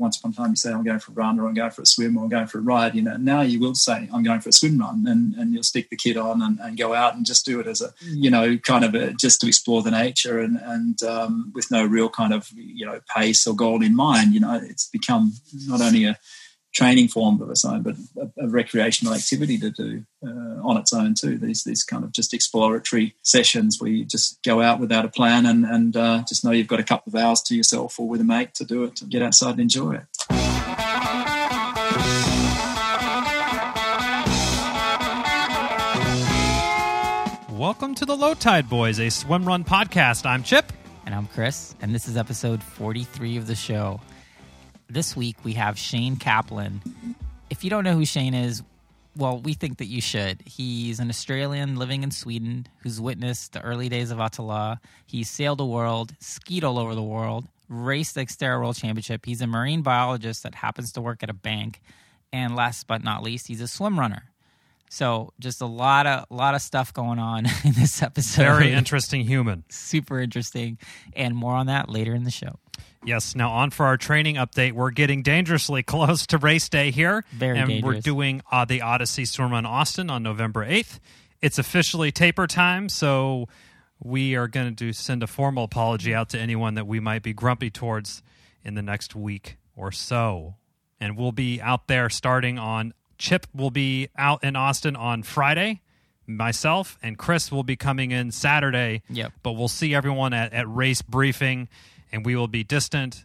once upon a time you say I'm going for a run or I'm going for a swim or I'm going for a ride. You know, now you will say I'm going for a swim run, and, and you'll stick the kit on and, and go out and just do it as a you know kind of a, just to explore the nature and and um, with no real kind of you know pace or goal in mind. You know, it's become not only a training form of its own, but a, a recreational activity to do uh, on its own too. These these kind of just exploratory sessions where you just go out without a plan and and uh, just know you've got a couple of hours to yourself or with a mate to do it, to get outside and enjoy it. Welcome to the Low Tide Boys, a swim run podcast. I'm Chip. And I'm Chris, and this is episode 43 of the show. This week we have Shane Chaplin. If you don't know who Shane is, well, we think that you should. He's an Australian living in Sweden who's witnessed the early days of ÖtillÖ. He's sailed the world, skied all over the world, raced the Xterra World Championship. He's a marine biologist that happens to work at a bank. And last but not least, he's a swim runner. So just a lot of lot of stuff going on in this episode. Very interesting human. Super interesting. And more on that later in the show. Yes. Now on for our training update. We're getting dangerously close to race day here, Very and dangerous. we're doing uh, the Odyssey Swim Run Austin on November eighth. It's officially taper time, so we are going to send a formal apology out to anyone that we might be grumpy towards in the next week or so. And we'll be out there starting on. Chip will be out in Austin on Friday. Myself and Chris will be coming in Saturday. Yep. But we'll see everyone at, at race briefing, and we will be distant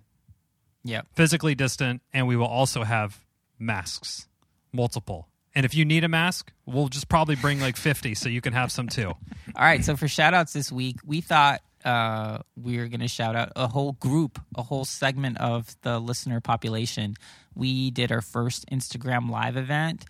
Yep. physically distant, and we will also have masks, multiple. And if you need a mask, we'll just probably bring like 50 so you can have some too. All right, so for shout outs this week, we thought uh, we were going to shout out a whole group, a whole segment of the listener population. We did our first Instagram live event,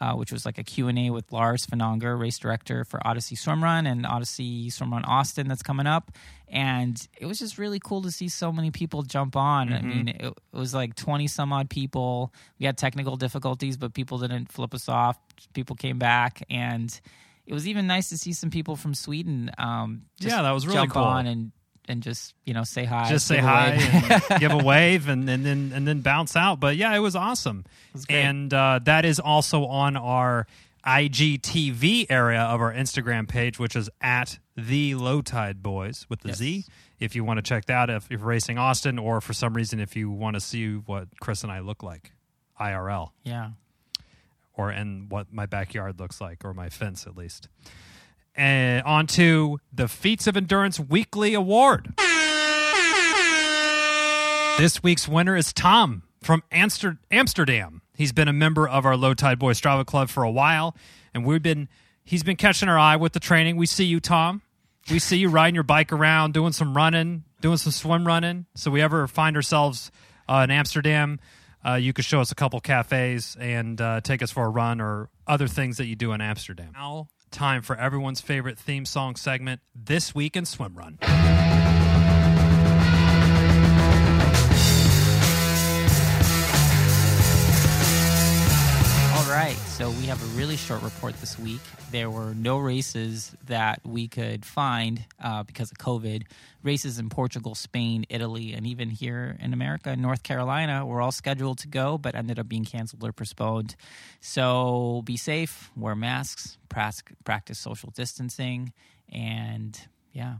uh, which was like a Q&A with Lars Finanger, race director for Odyssey Swim Run and Odyssey Swim Run Austin that's coming up. And it was just really cool to see so many people jump on. I mean, it, it was like 20 some odd people. We had technical difficulties, but people didn't flip us off. People came back and it was even nice to see some people from Sweden. Um, just Yeah, that was really jump cool. on and and just you know say hi, just say hi and give a wave and, and then and then bounce out. But yeah, it was awesome. was great. and uh, that is also on our IGTV area of our Instagram page, which is at the Low Tide Boys with the Yes. Z. If you want to check that, if you're racing Austin, or for some reason if you want to see what Chris and I look like, IRL. yeah, or and what my backyard looks like, or my fence at least. And on to the Feats of Endurance Weekly Award. This week's winner is Tom from Amster- Amsterdam. He's been a member of our Low Tide Boys Strava Club for a while, and we've been he's been catching our eye with the training. We see you, Tom. We see you riding your bike around, doing some running, doing some swim running. So we ever find ourselves uh, in Amsterdam, uh, you could show us a couple cafes and uh, take us for a run or other things that you do in Amsterdam. Now, time for everyone's favorite theme song segment, This Week in Swim Run. Right, so we have a really short report this week. There were no races that we could find uh, because of COVID. Races in Portugal, Spain, Italy, and even here in America, North Carolina, were all scheduled to go, but ended up being canceled or postponed. So be safe, wear masks, practice social distancing, and yeah,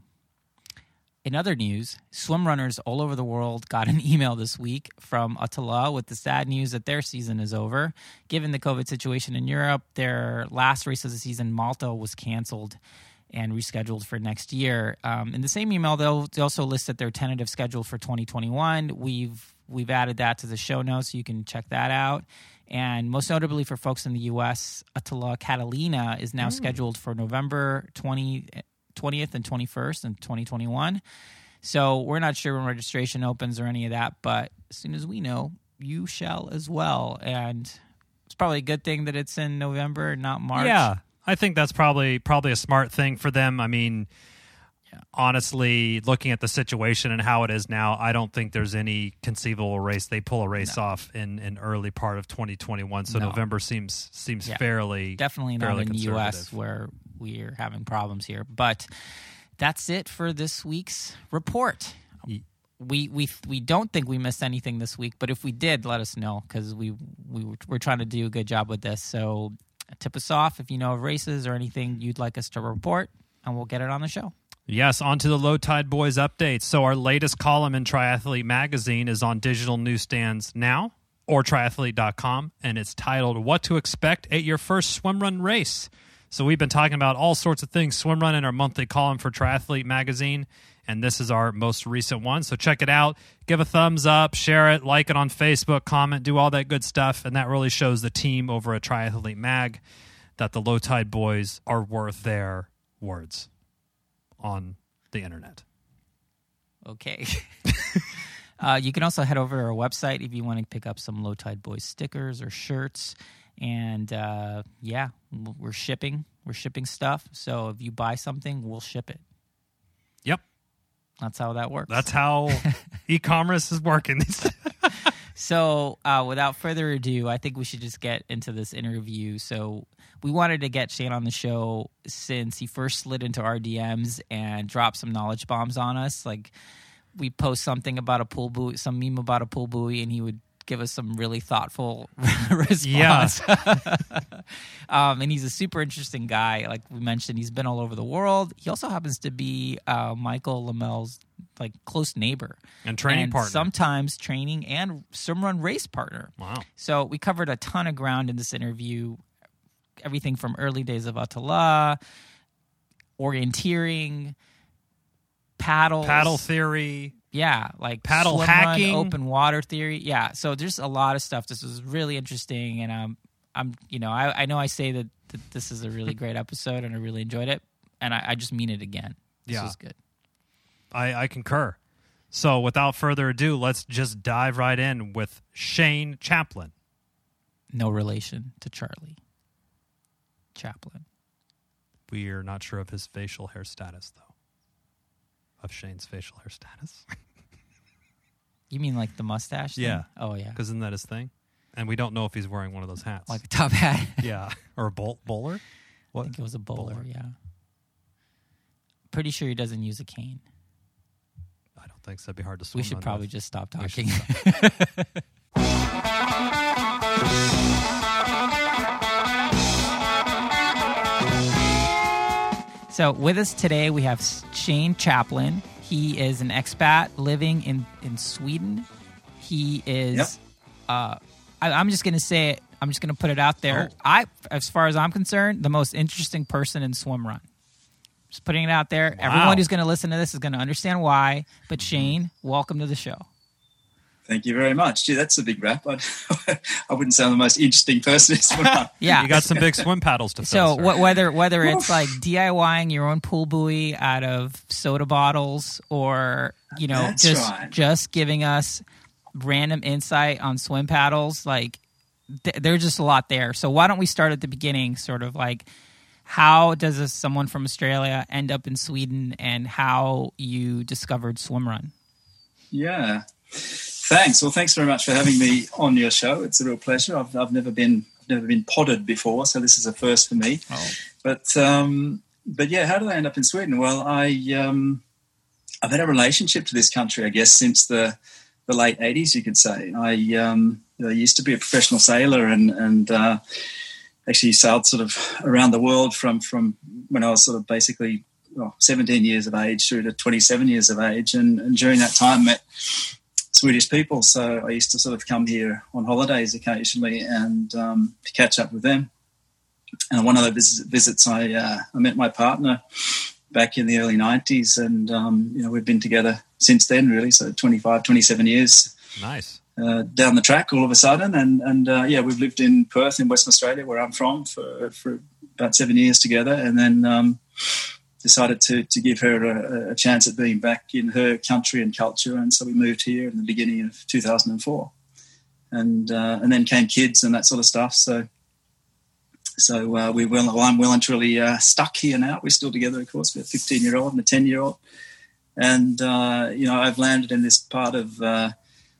in other news, swim runners all over the world got an email this week from ÖtillÖ with the sad news that their season is over. Given the COVID situation in Europe, their last race of the season, Malta, was canceled and rescheduled for next year. Um, in the same email, they'll, they also listed their tentative schedule for 2021. We've we've added that to the show notes, so you can check that out. And most notably for folks in the U.S., ÖtillÖ Catalina is now scheduled for November 20, 20th and 21st in 2021. So we're not sure when registration opens or any of that, but as soon as we know, you shall as well. And it's probably a good thing that it's in November, not March. Yeah, I think that's probably probably a smart thing for them. I mean, honestly, looking at the situation and how it is now, I don't think there's any conceivable race they pull a race off in in early part of 2021. So No. November seems seems Yeah. fairly definitely not fairly in the U.S. where we're having problems here. But that's it for this week's report. We we we don't think we missed anything this week, but if we did, let us know because we we were, we're trying to do a good job with this. So tip us off if you know of races or anything you'd like us to report, and we'll get it on the show. Yes, on to the Low Tide Boys updates. So, our latest column in Triathlete Magazine is on digital newsstands now or triathlete.com, and it's titled What to Expect at Your First Swim Run Race. So, we've been talking about all sorts of things swim run in our monthly column for Triathlete Magazine, and this is our most recent one. So, check it out. Give a thumbs up, share it, like it on Facebook, comment, do all that good stuff, and that really shows the team over at Triathlete Mag that the Low Tide Boys are worth their words on the internet. Okay. uh, you can also head over to our website if you want to pick up some Low Tide Boys stickers or shirts. And uh, yeah, we're shipping. We're shipping stuff. So if you buy something, we'll ship it. Yep. That's how that works. That's how e commerce is working. So, uh, without further ado, I think we should just get into this interview. So, we wanted to get Shane on the show since he first slid into our DMs and dropped some knowledge bombs on us. Like, we post something about a pool buoy, some meme about a pool buoy, and he would give us some really thoughtful response. Yeah. um, and he's a super interesting guy. Like we mentioned, he's been all over the world. He also happens to be uh, Michael Lemmel's like close neighbor and training and partner. sometimes training and swim run race partner. wow. So we covered a ton of ground in this interview. Everything from early days of ÖtillÖ, orienteering, paddles, Paddle theory. Yeah, like Paddle hacking. run, open water theory. Yeah, so there's a lot of stuff. This was really interesting, and um, I'm, you know, I, I know I say that, that this is a really great episode, and I really enjoyed it, and I, I just mean it again. This Yeah. was good. I, I concur. So, without further ado, let's just dive right in with Shane Chaplin. No relation to Charlie Chaplin. We are not sure of his facial hair status, though. Of Shane's facial hair status. You mean like the mustache? thing? Yeah. Oh yeah. Because isn't that his thing? And we don't know if he's wearing one of those hats. Like a top hat. yeah. Or a bowl- bowler? I think it was a bowler. Bowler. Yeah. Pretty sure he doesn't use a cane. I don't think so. It'd be hard to swim We should probably with. just stop talking. so with us today we have Shane Chaplin. He is an expat living in in Sweden. He is. Yep. Uh, I, I'm just gonna say it. I'm just gonna put it out there. Oh. I, as far as I'm concerned, the most interesting person in swim run. Just putting it out there. Wow. Everyone who's going to listen to this is going to understand why. But Shane, welcome to the show. Thank you very much. Gee, that's a big wrap. I'd, I wouldn't sound the most interesting person in swim run. Yeah. You got some big swim paddles to throw. so fill. wh- whether whether it's like DIYing your own pool buoy out of soda bottles, or you know That's just right. just giving us random insight on swim paddles, like th- there's just a lot there. So why don't we start at the beginning, sort of like how does a, someone from Australia end up in Sweden, and how you discovered swim run? Yeah. Thanks. Well, thanks very much for having me on your show. It's a real pleasure. I've, I've never been never been podded before, so this is a first for me. Oh. But um, but yeah, how did I end up in Sweden? Well, I um, I've had a relationship to this country, I guess, since the the late '80s. You could say I um, I used to be a professional sailor and and uh, actually sailed sort of around the world from from when I was sort of basically well, 17 years of age through to 27 years of age, and, and during that time met Swedish people. So I used to sort of come here on holidays occasionally and um, to catch up with them. And on one of the vis- visits, I uh, I met my partner back in the early 90s, and um, you know we've been together since then, really. So 25, 27 years nice. uh, down the track all of a sudden, and and uh, yeah, we've lived in Perth in Western Australia, where I'm from, for for about seven years together, and then um, decided to to give her a, a chance at being back in her country and culture, and so we moved here in the beginning of 2004, and uh, and then came kids and that sort of stuff. So. So uh, we well, I'm well and truly uh, stuck here now. We're still together, of course. We're a 15 year old and a 10 year old, and uh, you know I've landed in this part of uh,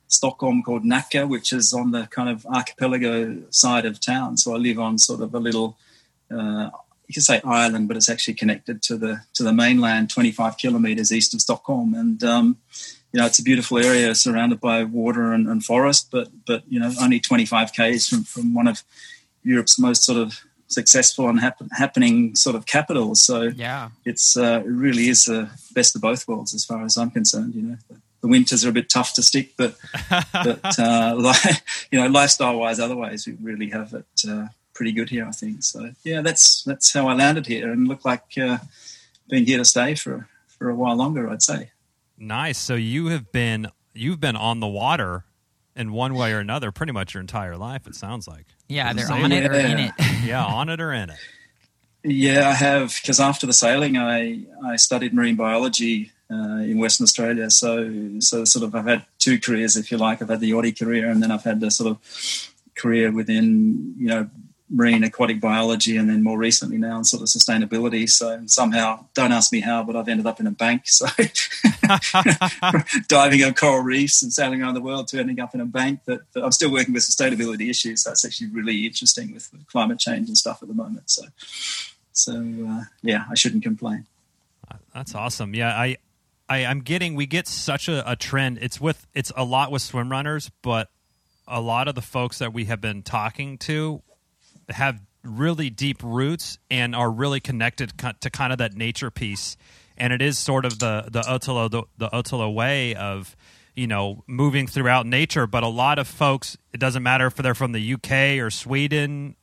Stockholm called Nacka, which is on the kind of archipelago side of town. So I live on sort of a little, uh, you can say island, but it's actually connected to the to the mainland, 25 kilometers east of Stockholm. And um, you know, it's a beautiful area surrounded by water and, and forest, but but you know, only 25 k's from from one of Europe's most sort of successful and happen, happening sort of capitals. So Yeah. it's uh, it really is the best of both worlds as far as I'm concerned. You know, the, the winters are a bit tough to stick, but but uh, like, you know, lifestyle wise, otherwise we really have it uh, pretty good here. I think so. Yeah, that's that's how I landed here, and look like uh, been here to stay for for a while longer. I'd say. Nice. So you have been you've been on the water in one way or another pretty much your entire life. It sounds like. Yeah, they're on it or in way. it. Yeah, on it or in it. Yeah, I have because after the sailing, I I studied marine biology uh, in Western Australia. So so sort of I've had two careers, if you like. I've had the Audi career, and then I've had the sort of career within you know marine aquatic biology, and then more recently now in sort of sustainability. So somehow, don't ask me how, but I've ended up in a bank. So diving on coral reefs and sailing around the world to ending up in a bank. But, but I'm still working with sustainability issues. So it's actually really interesting with climate change and stuff at the moment. So. So uh, yeah, I shouldn't complain. That's awesome. Yeah, I, I I'm getting we get such a, a trend. It's with it's a lot with swim runners, but a lot of the folks that we have been talking to have really deep roots and are really connected to kind of that nature piece. And it is sort of the the ÖtillÖ the, the ÖtillÖ way of you know moving throughout nature. But a lot of folks, it doesn't matter if they're from the UK or Sweden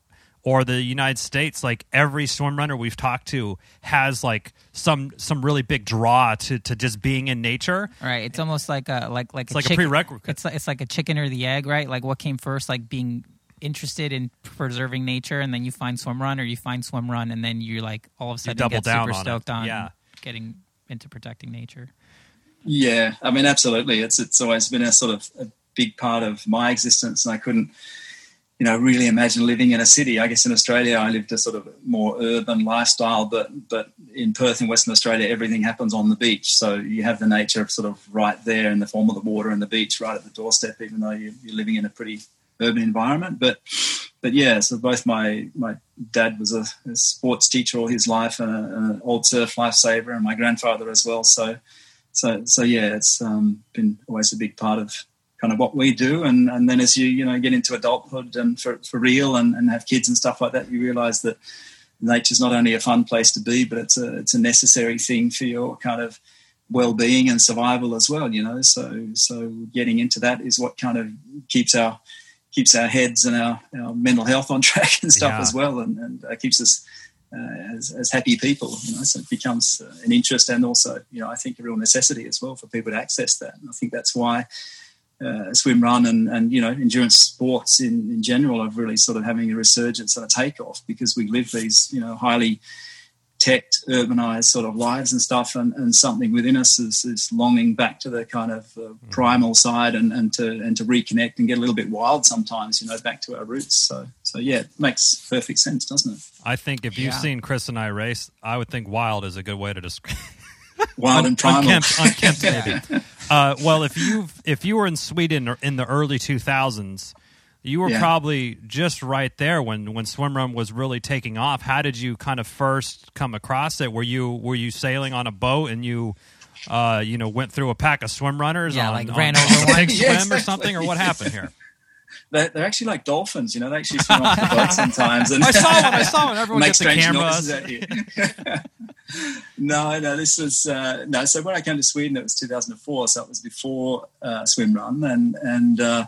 or the United States, like every swim runner we've talked to has like some some really big draw to to just being in nature. Right. It's almost like a like like It's like a prerequisite. It's like it's like a chicken or the egg, right? Like what came first, like being interested in preserving nature, and then you find swim run, or you find swim run, and then you're like all of a sudden double get down super on it. stoked on Yeah. getting into protecting nature. Yeah, I mean, absolutely. It's it's always been a sort of a big part of my existence, and I couldn't, you know, really imagine living in a city. I guess in Australia, I lived a sort of more urban lifestyle, but but in Perth, in Western Australia, everything happens on the beach. So you have the nature sort of right there in the form of the water and the beach right at the doorstep, even though you- you're living in a pretty urban environment. But but yeah, so both my my dad was a, a sports teacher all his life and an old surf lifesaver, and my grandfather as well. So so so yeah, it's um, been always a big part of kind of what we do. And and then as you you know get into adulthood and for, for real and, and have kids and stuff like that, you realise that nature's not only a fun place to be, but it's a it's a necessary thing for your kind of well-being and survival as well. You know, so so getting into that is what kind of keeps our keeps our heads and our, our mental health on track and stuff Yeah. as well, and, and uh, keeps us uh, as, as happy people. You know, so it becomes uh, an interest and also, you know, I think a real necessity as well for people to access that. And I think that's why uh, swim run and, and you know endurance sports in, in general are really sort of having a resurgence and a takeoff because we live these you know highly teched urbanized sort of lives and stuff and, and something within us is, is longing back to the kind of uh, primal side and, and to and to reconnect and get a little bit wild sometimes you know back to our roots so so yeah it makes perfect sense doesn't it I think if you've Yeah. seen Chris and I race, I would think wild is a good way to describe. wild and primal unkempt, unkempt maybe. Uh, well, if you if you were in Sweden in the early two thousands, you were Yeah. probably just right there when when swim run was really taking off. How did you kind of first come across it? Were you were you sailing on a boat and you? Uh, you know, went through a pack of swim runners. Yeah, on, like on ran a over one. big Yeah, swim or something, or what happened here? they're, they're actually like dolphins you know they actually swim off the boat sometimes and I saw one. I saw one. Everyone make gets the strange cameras. noises at you. no, no, this was uh, no. So when I came to Sweden, it was 2004. So it was before uh, swim run, and and uh,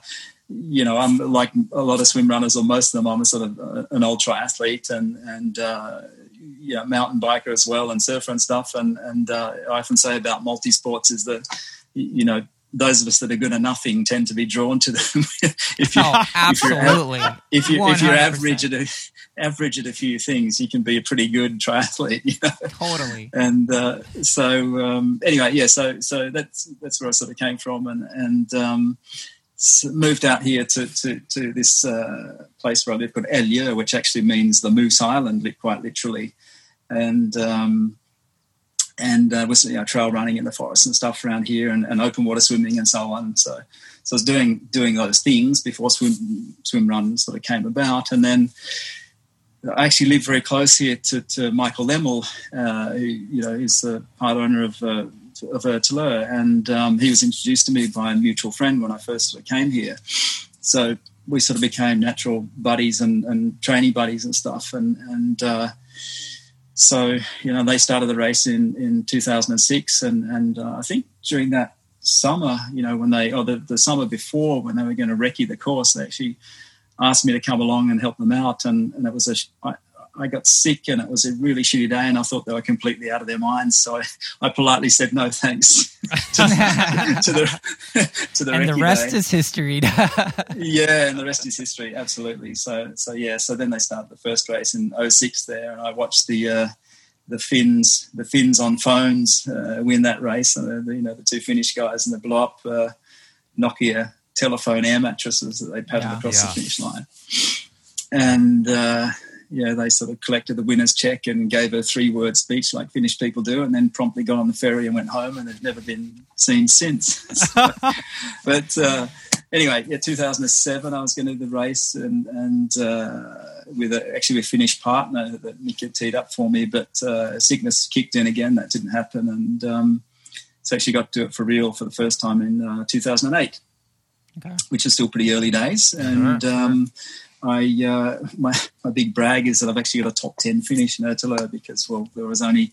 you know, I'm like a lot of swim runners, or most of them. I'm a sort of uh, an old triathlete, and and uh, yeah, mountain biker as well, and surfer and stuff. And and uh, I often say about multi sports is that you know. Those of us that are good at nothing tend to be drawn to them. if you, Oh, if you're absolutely. if you if you're average at a average at a few things, you can be a pretty good triathlete. You know? Totally. And uh, so um, anyway, yeah. So so that's that's where I sort of came from, and and um, moved out here to to, to this uh, place where I live called Älgö, which actually means the Moose Island, quite literally, and. Um, and uh, was you know, trail running in the forest and stuff around here, and, and open water swimming and so on. So, so I was doing doing those things before swim swim run sort of came about, and then I actually live very close here to, to Michael Lemmel, uh, who you know is the part owner of uh, of ÖtillÖ, and um, he was introduced to me by a mutual friend when I first sort of came here. So we sort of became natural buddies and, and training buddies and stuff. And and uh, so you know they started the race in in 2006, and and uh, I think during that summer, you know, when they or the, the summer before when they were going to recce the course, they actually asked me to come along and help them out, and, and it was a I got sick and it was a really shitty day and I thought they were completely out of their minds. So I, I politely said no thanks to, to the to the and the rest day. is history. yeah, and the rest is history. Absolutely. So so yeah. So then they start the first race in 06 there, and I watched the. Uh, the Finns, the Finns on phones uh, win that race. Uh, the, you know the two Finnish guys, and the blow up uh, Nokia telephone air mattresses that they paddled Yeah. across Yeah. the finish line. And yeah, they sort of collected the winner's check and gave a three-word speech like Finnish people do, and then promptly got on the ferry and went home, and they've never been seen since. So- but uh, anyway, yeah, 2007, I was going to do the race, and and uh, with a, actually a Finnish partner that Nick had teed up for me, but uh, sickness kicked in again. That didn't happen, and um, so actually got to do it for real for the first time in uh, 2008 okay. which is still pretty early days. And um, I, uh, my, my big brag is that I've actually got a top 10 finish in ÖtillÖ because, well, there was only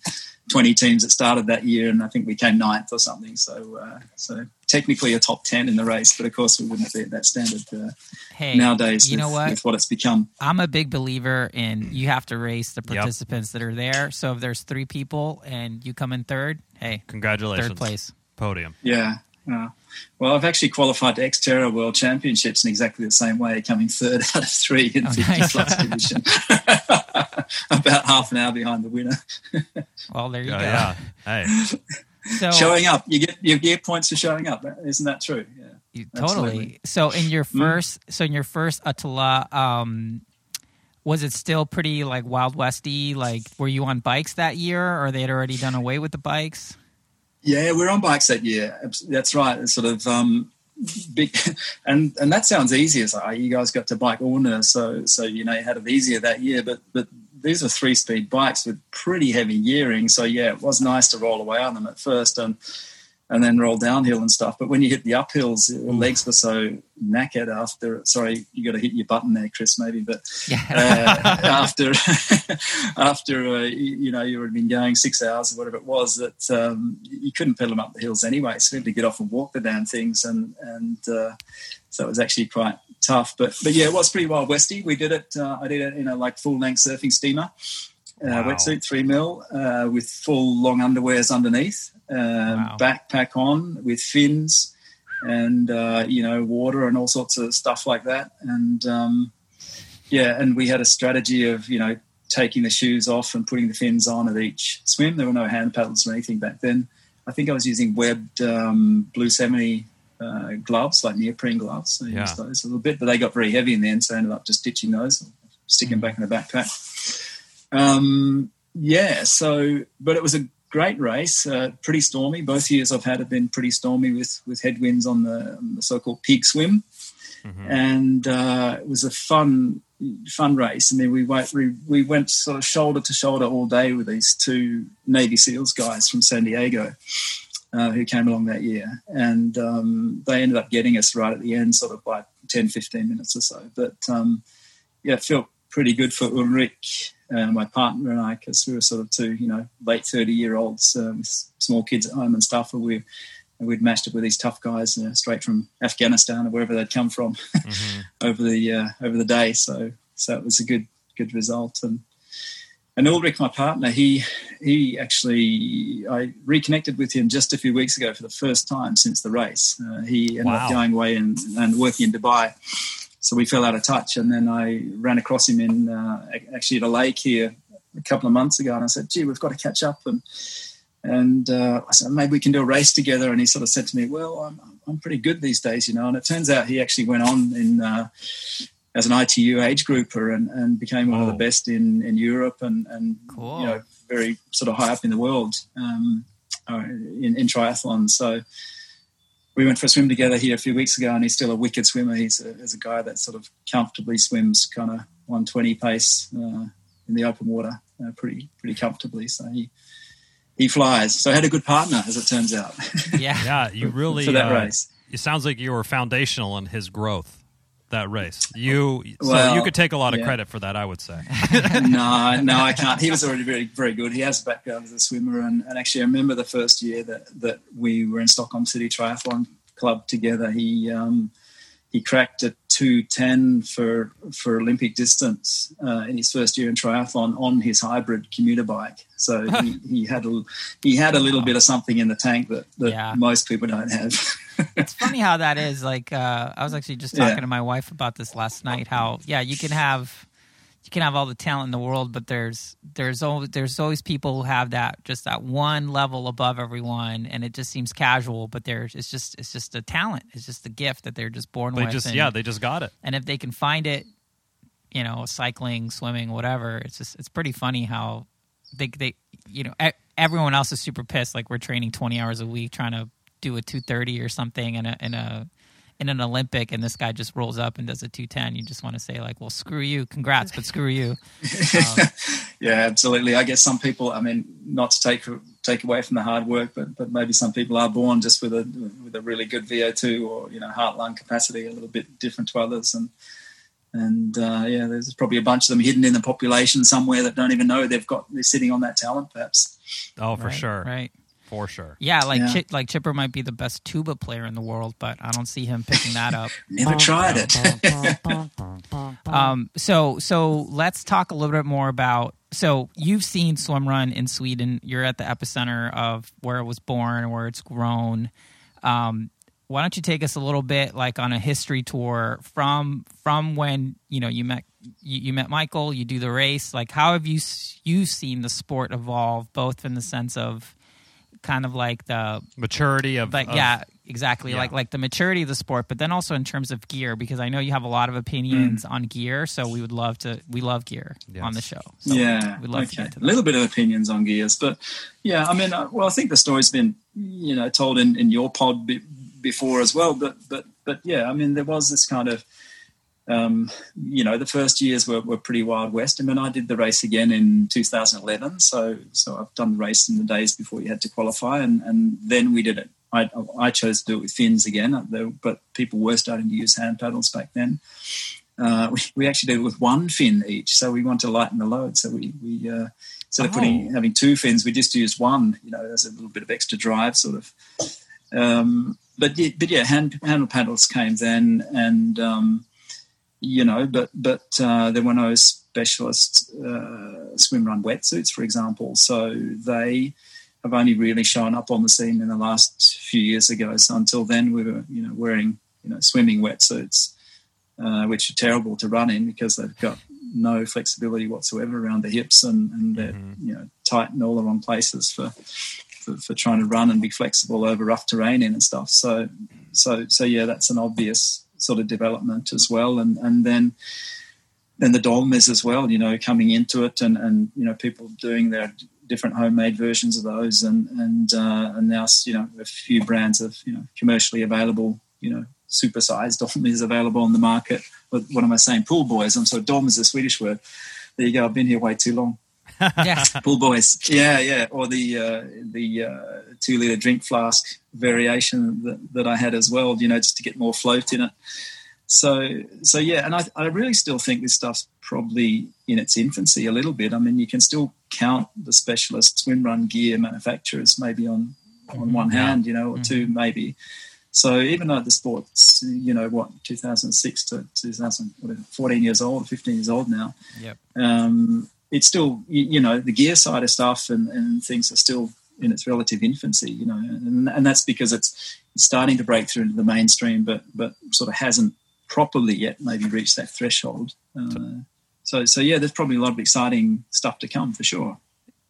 20 teams that started that year, and I think we came ninth or something. So, uh, so technically a top 10 in the race, but of course we wouldn't be at that standard uh, Hey, nowadays you with, know what? with what it's become. I'm a big believer in you have to race the Yep. participants that are there. So if there's three people and you come in third, hey, Congratulations. third place. Podium. Yeah. Uh, well, I've actually qualified to Xterra World Championships in exactly the same way, coming third out of three in Oh, 50 plus division. About half an hour behind the winner. Well, there you Oh, go. yeah. Hey. So showing up. You get you get points for showing up. Isn't that true? Yeah. You- Absolutely. totally. So in your Mm. first, so in your first ÖtillÖ, um, was it still pretty like Wild Westy? Like, were you on bikes that year, or they had already done away with the bikes? Yeah, we're on bikes that year. That's right. It's sort of um, big, and and that sounds easy. It's like oh, you guys got to bike owner, so so you know you had it easier that year. But but these are three speed bikes with pretty heavy gearing. So yeah, it was nice to roll away on them at first and and then roll downhill and stuff. But when you hit the uphills, your legs were so knackered after. Sorry, you got to hit your button there, Chris. Maybe, but uh, after after uh, you, you know you had been going six hours or whatever it was that um, you couldn't pedal them up the hills anyway. So you had to get off and walk the damn things, and and uh, so it was actually quite tough. But but yeah, it was pretty wild westy. We did it. Uh, I did it in a like full length surfing steamer. Uh, Wow. Wetsuit three mil uh, with full long underwears underneath, um, Wow. backpack on with fins, and uh, you know water and all sorts of stuff like that. And um, yeah, and we had a strategy of you know taking the shoes off and putting the fins on at each swim. There were no hand paddles or anything back then. I think I was using webbed um, Blueseventy uh, gloves, like neoprene gloves. So I Yeah. used those a little bit, but they got very heavy in the end, so I ended up just ditching those, sticking them back in the backpack. Um, yeah, so but it was a great race, uh, pretty stormy. Both years I've had have been pretty stormy with with headwinds on the, on the so-called pig swim Mhm. and uh, it was a fun fun race. I mean, we went we, we went sort of shoulder to shoulder all day with these two Navy SEALs guys from San Diego uh, who came along that year, and um, they ended up getting us right at the end, sort of by 10, 15 minutes or so. But um, yeah, it felt pretty good for Ulrich. Uh, my partner and I, because we were sort of two, you know, late thirty-year-olds uh, with small kids at home and stuff, and we, we'd matched up with these tough guys know, straight from Afghanistan or wherever they'd come from Mhm. over the uh, over the day. So so it was a good good result. And and Ulrich, my partner, he he actually I reconnected with him just a few weeks ago for the first time since the race. Uh, he ended Wow. up going away and, and working in Dubai. So we fell out of touch, and then I ran across him in uh, actually at a lake here a couple of months ago, and I said, "Gee, we've got to catch up." And and uh, I said, maybe we can do a race together. And he sort of said to me, well, I'm, I'm pretty good these days, you know. And it turns out he actually went on in uh, as an ITU age grouper and, and became one of the best in, in Europe and, and Cool. you know, very sort of high up in the world um, uh, in, in triathlon. So we went for a swim together here a few weeks ago, and he's still a wicked swimmer. He's a, he's a guy that sort of comfortably swims kind of 120 pace uh, in the open water, uh, pretty pretty comfortably. So he he flies. So I had a good partner, as it turns out. Yeah. Yeah, you really for that uh, race. It sounds like you were foundational in his growth. That race, you so Well, you could take a lot of yeah. credit for that. I would say. no, no, I can't. He was already very, very good. He has a background as a swimmer, and, and actually, I remember the first year that that we were in Stockholm City Triathlon Club together. He um, he cracked a two ten for for Olympic distance uh, in his first year in triathlon on his hybrid commuter bike. So he, he had a he had a little bit of something in the tank that, that Yeah. most people don't have. it's funny how that is. Like, uh, I was actually just Yeah. talking to my wife about this last night. How, yeah, you can have, you can have all the talent in the world, but there's, there's always, there's always people who have that, just that one level above everyone, and it just seems casual. But there's, it's just, it's just a talent. It's just a gift that they're just born They with. just and, yeah, they just got it. and if they can find it, you know, cycling, swimming, whatever, it's just, it's pretty funny how they, they, you know, everyone else is super pissed. Like we're training 20 hours a week trying to do a 230 or something and a, in a, in an Olympic and this guy just rolls up and does a 210. You just want to say like, well, screw you. Congrats, but screw you. yeah, absolutely. I guess some people, I mean, not to take take away from the hard work, but but maybe some people are born just with a with a really good VO2 or you know heart lung capacity a little bit different to others, and and uh, yeah, there's probably a bunch of them hidden in the population somewhere that don't even know they've got they're sitting on that talent, perhaps. Oh, for Right, sure, Right. For sure. Yeah. Like, Yeah. Chi- like Chipper might be the best tuba player in the world, but I don't see him picking that up. Never tried it. Um, so so let's talk a little bit more about. So you've seen swim run in Sweden. You're at the epicenter of where it was born, where it's grown. Um, why don't you take us a little bit like on a history tour from from when you know you met you, you met Michael, you do the race. Like how have you you seen the sport evolve, both in the sense of kind of like the Maturity of like of- yeah exactly yeah. like like the maturity of the sport but then also in terms of gear because i know you have a lot of opinions on gear so we would love to we love gear Yes. on the show so yeah, we'd love to okay. get to a little bit of opinions on gears, but yeah, I mean, uh, well, I think the story's been you know told in, in your pod be, before as well, but but but yeah, I mean, there was this kind of um, you know the first years were, were pretty wild west. I mean, I did the race again in 2011, so so I've done the race in the days before you had to qualify, and and then we did it. I, I chose to do it with fins again, uh, but people were starting to use hand paddles back then. Uh, we, we actually did it with one fin each, so we wanted to lighten the load. So we, we uh, instead of putting Oh. having two fins, we just used one. You know, as a little bit of extra drive, sort of. Um, but yeah, but yeah, hand hand paddles came then, and um, you know, but but uh, there were no specialist uh, swim run wetsuits, for example. So they have only really shown up on the scene in the last few years ago. So until then, we were you know wearing you know swimming wetsuits, uh, which are terrible to run in because they've got no flexibility whatsoever around the hips and, and they're you know tight in all the wrong places for, for for trying to run and be flexible over rough terrain in and stuff. So so so yeah, that's an obvious sort of development as well. And and then then the Dolmers as well, you know, coming into it and and you know people doing their different homemade versions of those and and uh, and now you know a few brands of you know commercially available you know supersized Dolmers available on the market. But what am I saying? Pool boys. I'm sorry, Dolm is a Swedish word. There you go. I've been here way too long. yeah Pool boys. Yeah, yeah. Or the uh, the uh, two liter drink flask variation that, that I had as well. You know, just to get more float in it. So so yeah, and I I really still think this stuff's probably in its infancy a little bit. I mean, you can still count the specialist swim run gear manufacturers maybe on on one hand, you know, or two maybe. So even though the sport's, you know, what, 2006 to 2014 years old, 15 years old now, yep um, it's still, you, you know, the gear side of stuff and, and things are still in its relative infancy, you know, and, and that's because it's, starting to break through into the mainstream, but but sort of hasn't properly yet maybe reached that threshold. Uh, so so yeah, there's probably a lot of exciting stuff to come for sure.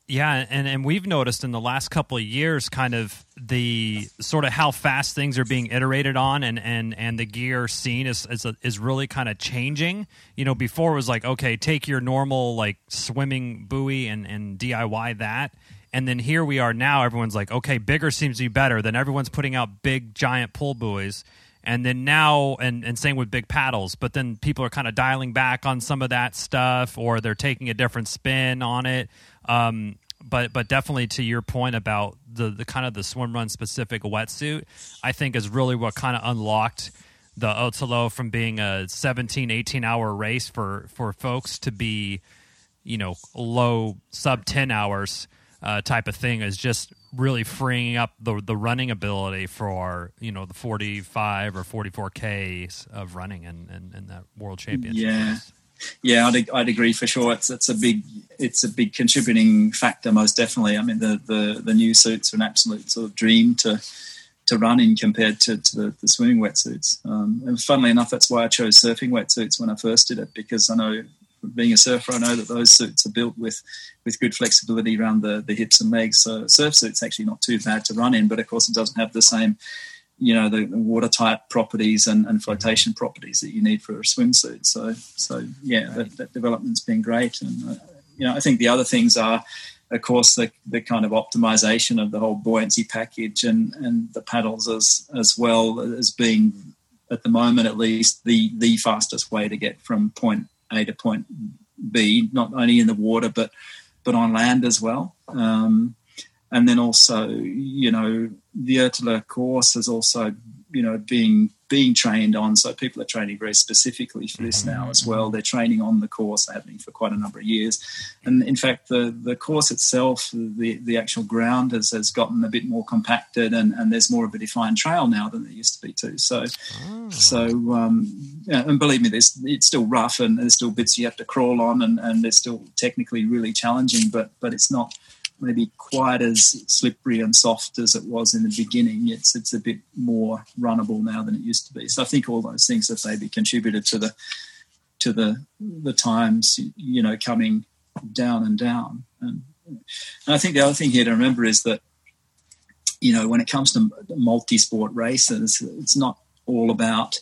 Yeah, and, and we've noticed in the last couple of years kind of the sort of how fast things are being iterated on and, and, and the gear scene is, is, is really kind of changing. You know, before it was like, okay, take your normal like swimming buoy and, and DIY that. And then here we are now, everyone's like, okay, bigger seems to be better. Then everyone's putting out big giant pull buoys. And then now, and, and same with big paddles, but then people are kind of dialing back on some of that stuff or they're taking a different spin on it. Um, but but definitely to your point about the the kind of the swim run specific wetsuit, I think is really what kind of unlocked the ÖtillÖ from being a 17 18 hour race for for folks to be you know low sub 10 hours uh, type of thing is just really freeing up the the running ability for you know the 45 or 44 Ks of running and in, in, in, that world championship yeah. race. yeah I'd, I'd agree for sure. It's it's a big it's a big contributing factor most definitely. I mean the the, the new suits are an absolute sort of dream to to run in compared to, to the, the swimming wetsuits. Um, and funnily enough that's why I chose surfing wetsuits when I first did it because I know being a surfer, I know that those suits are built with with good flexibility around the, the hips and legs. So surf suit's actually not too bad to run in, but of course it doesn't have the same, you know, the watertight properties and, and flotation properties that you need for a swimsuit. So so yeah, right. that, that, development's been great, and uh, you know I think the other things are. Of course, the, the kind of optimization of the whole buoyancy package and, and the paddles as as well as being at the moment at least the the fastest way to get from point a to point B, not only in the water but but on land as well. Um, and then also, you know, the ÖtillÖ course has also, you know, being being trained on. So people are training very specifically for this now as well. They're training on the course, happening for quite a number of years. And in fact, the, the course itself, the, the actual ground has, has gotten a bit more compacted and, and there's more of a defined trail now than there used to be too. So, oh. so um, and believe me, there's, it's still rough and there's still bits you have to crawl on and, and they're still technically really challenging, but, but it's not maybe quite as slippery and soft as it was in the beginning. It's it's a bit more runnable now than it used to be. So I think all those things have maybe contributed to the to the the times you know coming down and down. And, and I think the other thing here to remember is that you know when it comes to multi-sport races, it's not all about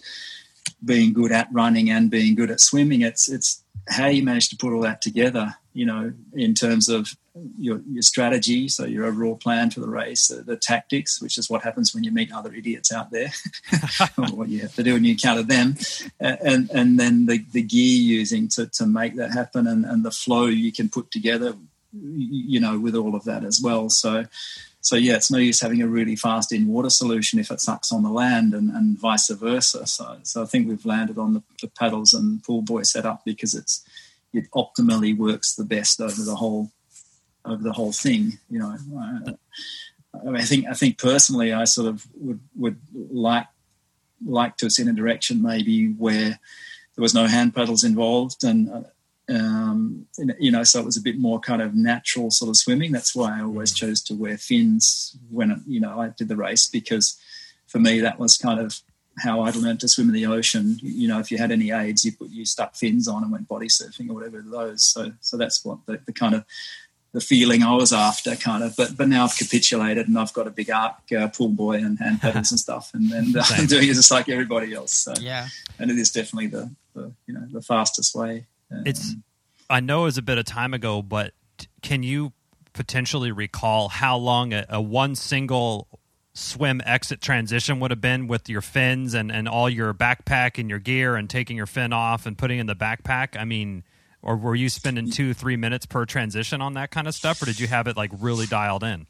being good at running and being good at swimming. It's it's how you manage to put all that together. You know, in terms of your, your strategy, so your overall plan for the race, the, the, tactics, which is what happens when you meet other idiots out there, what you have to do when you encounter them, and and then the, the gear using to, to make that happen, and, and the flow you can put together, you know, with all of that as well. So, so yeah, it's no use having a really fast in water solution if it sucks on the land, and, and vice versa. So, so I think we've landed on the, the paddles and pool buoy setup because it's it optimally works the best over the whole of the whole thing. You know, I, I, think I think personally, I sort of would would like like to see in a direction maybe where there was no hand paddles involved and. Um, you know, so it was a bit more kind of natural sort of swimming. That's why I always mm. chose to wear fins when you know I did the race because for me that was kind of how I'd learned to swim in the ocean. You know, if you had any aids, you put you stuck fins on and went body surfing or whatever those. So, so that's what the, the kind of the feeling I was after, kind of. But but now I've capitulated and I've got a big arc uh, pool boy and hand paddles and stuff, and, and uh, I'm doing it just like everybody else. So yeah, and it is definitely the, the you know the fastest way. Um, it's I know it was a bit of time ago, but can you potentially recall how long a, a one single swim exit transition would have been with your fins and, and all your backpack and your gear and taking your fin off and putting in the backpack? I mean, or were you spending two three minutes per transition on that kind of stuff or did you have it like really dialed in?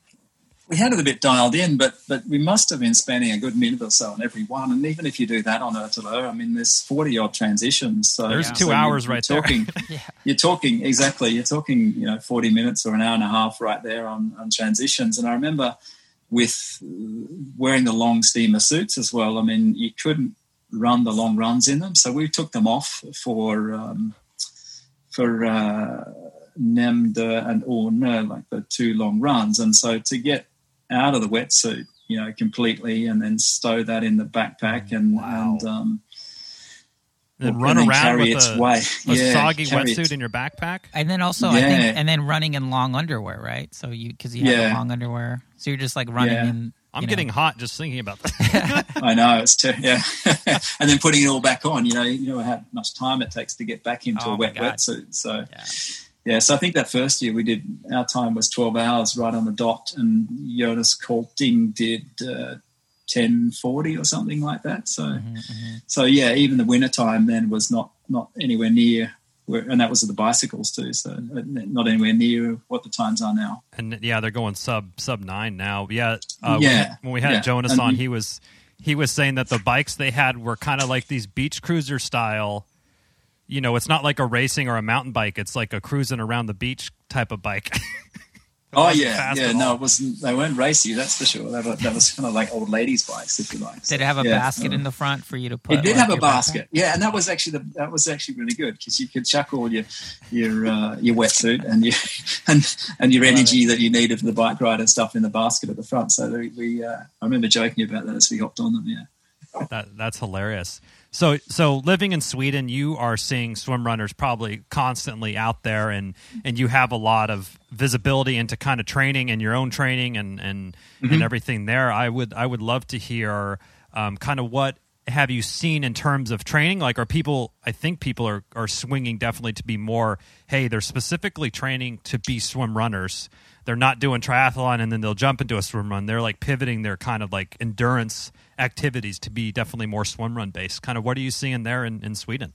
We had it a bit dialed in but but we must have been spending a good minute or so on every one. And even if you do that on ÖtillÖ, I mean there's 40 odd transitions so there's two so hours you're, right you're talking, there yeah. you're talking exactly you're talking you know 40 minutes or an hour and a half right there on, on transitions. And I remember with wearing the long steamer suits as well I mean you couldn't run the long runs in them. So we took them off for um, for uh, Nämdö and Ornö, like the two long runs. And so to get out of the wetsuit, you know, completely, and then stow that in the backpack and wow. and um, then run and around with its a, way. a yeah, soggy wetsuit it. in your backpack, and then also yeah. I think, and then running in long underwear, right? So you because you have yeah. long underwear, so you're just like running yeah. in. I'm know. getting hot just thinking about that. I know it's ter- yeah, and then putting it all back on. You know, you know how much time it takes to get back into Oh a wet wetsuit. So Yeah. yeah, so I think that first year we did our time was 12 hours right on the dot, and Jonas Colting did uh, 1040 or something like that. So Mhm, mhm. so yeah, even the winter time then was not not anywhere near and that was the bicycles too. So uh, not anywhere near what the times are now. And yeah, they're going sub sub nine now. Yeah, uh, yeah. When we had yeah. Jonas and on, he was he was saying that the bikes they had were kind of like these beach cruiser style. You know, it's not like a racing or a mountain bike. It's like a cruising around the beach type of bike. Oh yeah, yeah. No, it wasn't. They weren't racy. That's for sure. That, was, that was kind of like old ladies' bikes, if you like. Did it have a yeah, basket in the front for you to put? It did like, have a basket. Yeah, and that was actually the, that was actually really good because you could chuck all your your uh, your wetsuit and your and and your energy that you needed for the bike ride and stuff in the basket at the front. So we, we uh, I remember joking about that as we hopped on them. Yeah, that that's hilarious. So, so living in Sweden, you are seeing swim runners probably constantly out there, and and you have a lot of visibility into kind of training and your own training and and mm-hmm. and everything there. I would I would love to hear um, kind of what have you seen in terms of training? Like, are people? I think people are are swinging definitely to be more. Hey, they're specifically training to be swim runners. They're not doing triathlon and then they'll jump into a swim run. They're like pivoting their kind of like endurance activities to be definitely more swim run based. Kind of what are you seeing there in, in Sweden?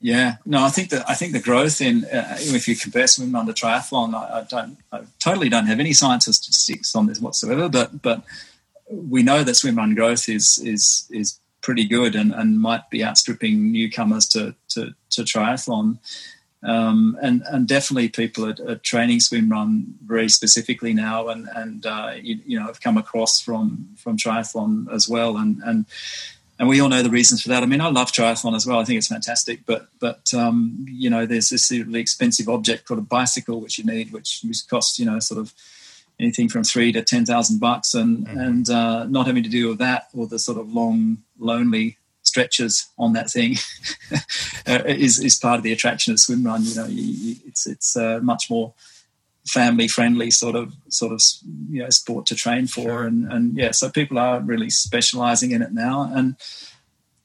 Yeah, no, I think that I think the growth in uh, if you compare swim run to triathlon, I, I, don't, I totally don't have any science statistics on this whatsoever. But but we know that swim run growth is is is pretty good and, and might be outstripping newcomers to to, to triathlon. Um, and and definitely people at, are, training swim run very specifically now, and and uh, you, you, know have come across from from triathlon as well, and and and we all know the reasons for that. I mean, I love triathlon as well. I think it's fantastic, but but um, you know, there's this really expensive object called a bicycle which you need, which costs you know sort of anything from three to ten thousand bucks, and mm-hmm. and uh, not having to deal with that or the sort of long lonely stretches on that thing uh, is, is part of the attraction of swim run. You know, you, you, it's it's uh, much more family friendly sort of sort of you know sport to train for, sure. and and yeah, so people are really specialising in it now, and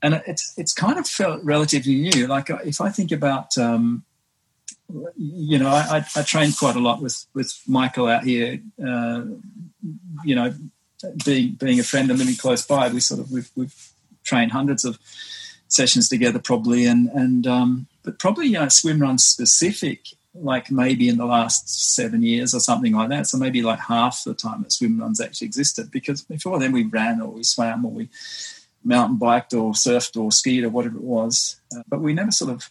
and it's it's kind of felt relatively new. Like uh, if I think about. Um, you know, I, I, I trained quite a lot with, with Michael out here. Uh, you know, being being a friend and living close by, we sort of we've, we've trained hundreds of sessions together probably and and um, but probably you know swim run specific like maybe in the last seven years or something like that. So maybe like half the time that swim runs actually existed because before then we ran or we swam or we mountain biked or surfed or skied or whatever it was. Uh, but we never sort of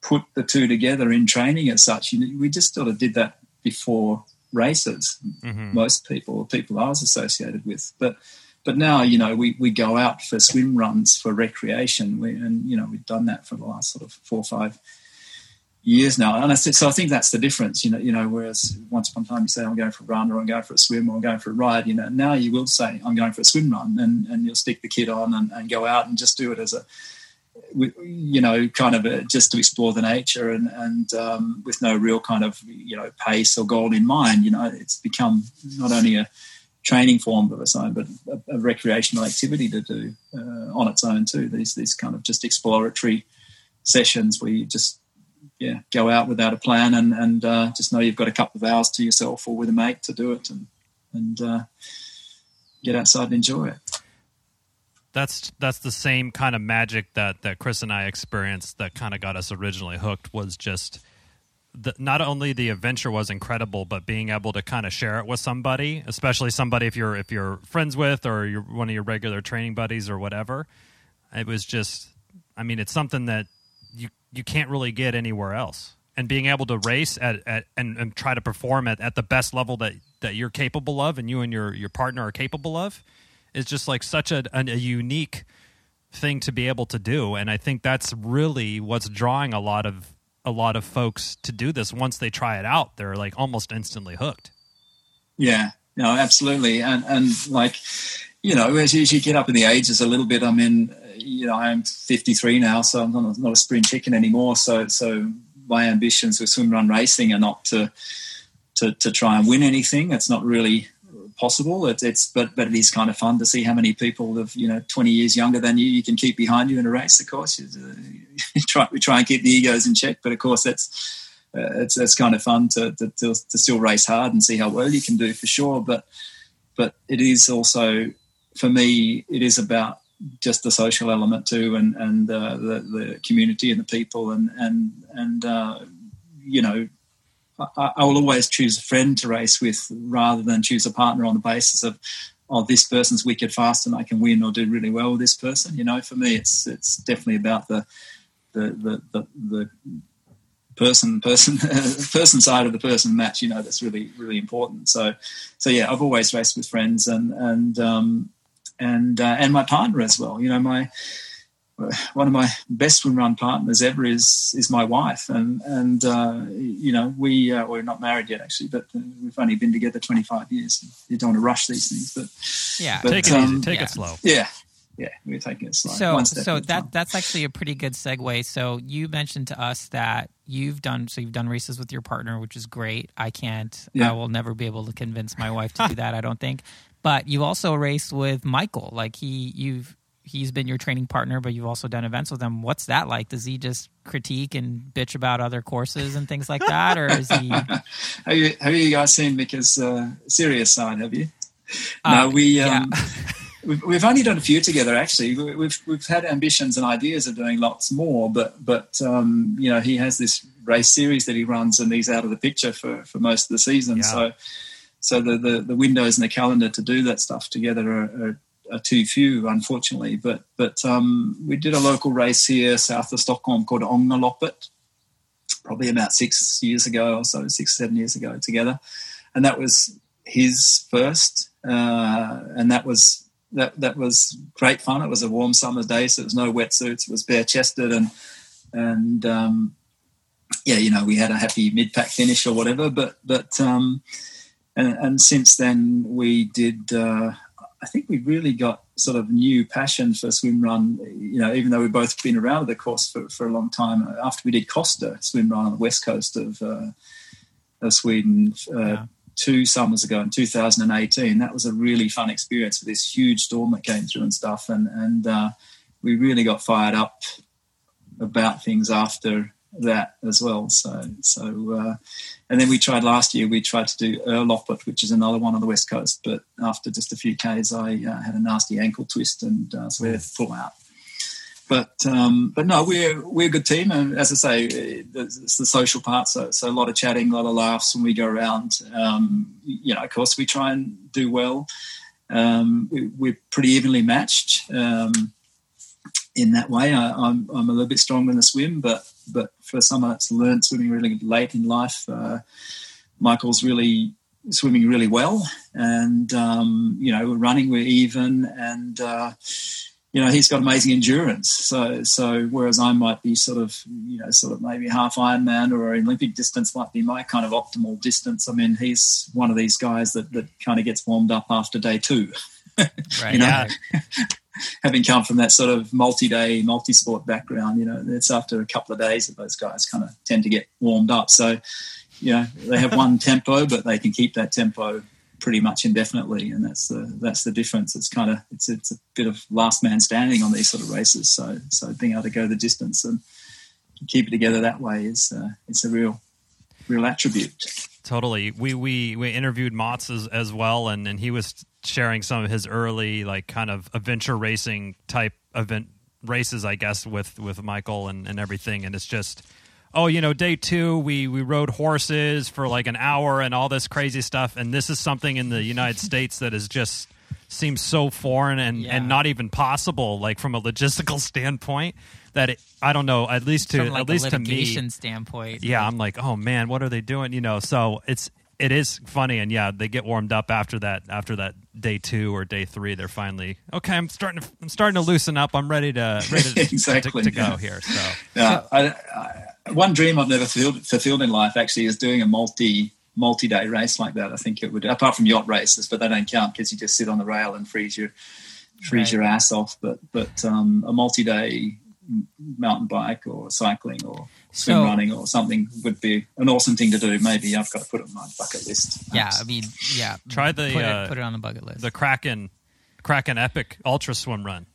put the two together in training as such. You know, we just sort of did that before races mm-hmm. most people people i was associated with. But but now, you know, we, we go out for swim runs for recreation. We, and, you know, we've done that for the last sort of four or five years now. And I, so I think that's the difference, you know, you know, whereas once upon a time you say, I'm going for a run or I'm going for a swim or I'm going for a ride, you know, now you will say, I'm going for a swim run and, and you'll stick the kid on and, and go out and just do it as a, you know, kind of a, just to explore the nature and, and um, with no real kind of, you know, pace or goal in mind, you know, it's become not only a, training form of its own, but a, a recreational activity to do uh, on its own too. These these kind of just exploratory sessions where you just yeah go out without a plan and and uh, just know you've got a couple of hours to yourself or with a mate to do it and and uh, get outside and enjoy it. That's that's the same kind of magic that that Chris and I experienced that kind of got us originally hooked was just the, not only the adventure was incredible, but being able to kind of share it with somebody, especially somebody if you're if you're friends with or you're one of your regular training buddies or whatever. It was just, I mean, it's something that you you can't really get anywhere else. And being able to race at, at and, and try to perform at, at the best level that, that you're capable of, and you and your your partner are capable of, is just like such a, a, a unique thing to be able to do. And I think that's really what's drawing a lot of a lot of folks to do this. Once they try it out they're like almost instantly hooked. Yeah. No absolutely. And and like you know as you, as you get up in the ages a little bit i mean you know i'm 53 now so i'm not, not a spring chicken anymore. So so my ambitions with swim run racing are not to to, to try and win anything. It's not really possible. It's, it's but but it is kind of fun to see how many people of you know twenty years younger than you you can keep behind you in a race. Of course, you, uh, you try we try and keep the egos in check, but of course that's uh, it's it's kind of fun to, to, to to still race hard and see how well you can do for sure. But but it is also for me it is about just the social element too, and and uh, the the community and the people, and and and uh, you know, I, I, will always choose a friend to race with rather than choose a partner on the basis of. Oh, this person's wicked fast, and I can win or do really well with this person. You know, for me, it's it's definitely about the the the the, person person person side of the person match you know that's really really important so so yeah i've always raced with friends and and um and uh, and my partner as well you know my one of my best swim run partners ever is is my wife and and uh, you know we uh, we're not married yet actually but uh, we've only been together 25 years you don't want to rush these things but yeah but, take it um, easy take yeah. it slow yeah yeah, we're taking it slow. So, so that that's actually a pretty good segue. So, you mentioned to us that you've done so you've done races with your partner, which is great. I can't. Yeah. I will never be able to convince my wife to do that. I don't think. But you also raced with Michael. Like he, you've he's been your training partner, but you've also done events with him. What's that like? Does he just critique and bitch about other courses and things like that, or is he? have you have you guys seen Mika's uh, serious side? Have you? Uh, no, we. Um, yeah. We've, we've only done a few together actually. We've we've had ambitions and ideas of doing lots more, but but um, you know he has this race series that he runs and he's out of the picture for, for most of the season. Yeah. So so the, the, the windows and the calendar to do that stuff together are, are, are too few, unfortunately. But but um, we did a local race here south of Stockholm called Ångaloppet, probably about six years ago or so, six seven years ago together, and that was his first, uh, and that was that that was great fun. It was a warm summer day, so there was no wetsuits. It was bare chested and and um, yeah, you know, we had a happy mid pack finish or whatever. But but um, and, and since then we did. Uh, I think we really got sort of new passion for swim run. You know, even though we've both been around the course for, for a long time. After we did Costa swim run on the west coast of uh, of Sweden. Uh, yeah two summers ago in 2018. That was a really fun experience with this huge storm that came through and stuff. And, and uh, we really got fired up about things after that as well. So, so uh, and then we tried last year, we tried to do Öloppet, which is another one on the West Coast. But after just a few Ks, I uh, had a nasty ankle twist and uh, so we had to pull out but um, but no, we're we're a good team, and as I say, it's the social part. So so a lot of chatting, a lot of laughs when we go around. Um, you know, of course, we try and do well. Um, we, are pretty evenly matched um, in that way. I, am I'm, I'm a little bit stronger in the swim, but but for someone that's learned swimming really late in life, uh, Michael's really swimming really well, and um, you know, we're running we're even, and uh, you know, he's got amazing endurance. So, so whereas I might be sort of, you know, sort of maybe half Ironman or Olympic distance might be my kind of optimal distance. I mean, he's one of these guys that, that kind of gets warmed up after day two. Right. you know, yeah. having come from that sort of multi-day, multi-sport background, you know, it's after a couple of days that those guys kind of tend to get warmed up. So, you know, they have one tempo, but they can keep that tempo pretty much indefinitely, and that's the that's the difference. It's kind of it's it's a bit of last man standing on these sort of races. So so being able to go the distance and keep it together that way is uh, it's a real real attribute. Totally. We we we interviewed Mats as, as well, and and he was sharing some of his early like kind of adventure racing type event races, I guess, with with Michael and and everything, and it's just oh, you know, day two we we rode horses for like an hour and all this crazy stuff, and this is something in the United States that is just seems so foreign and yeah. and not even possible, like from a logistical standpoint. That it, I don't know, at least to from, like, at least to me standpoint. Yeah, I'm like, oh man, what are they doing? You know, so it's it is funny and yeah they get warmed up after that after that day two or day three they're finally okay i'm starting to i'm starting to loosen up i'm ready to ready to, exactly. to, to go here so yeah I, I, one dream i've never fulfilled, fulfilled in life actually is doing a multi multi-day race like that i think it would apart from yacht races but they don't count because you just sit on the rail and freeze your freeze right. your ass off but but um, a multi-day mountain bike or cycling or swim so, running or something would be an awesome thing to do. Maybe I've got to put it on my bucket list. Yeah, I mean, yeah. Try the put, uh, it, put it on the bucket list. The Kraken, Kraken Epic Ultra Swim Run.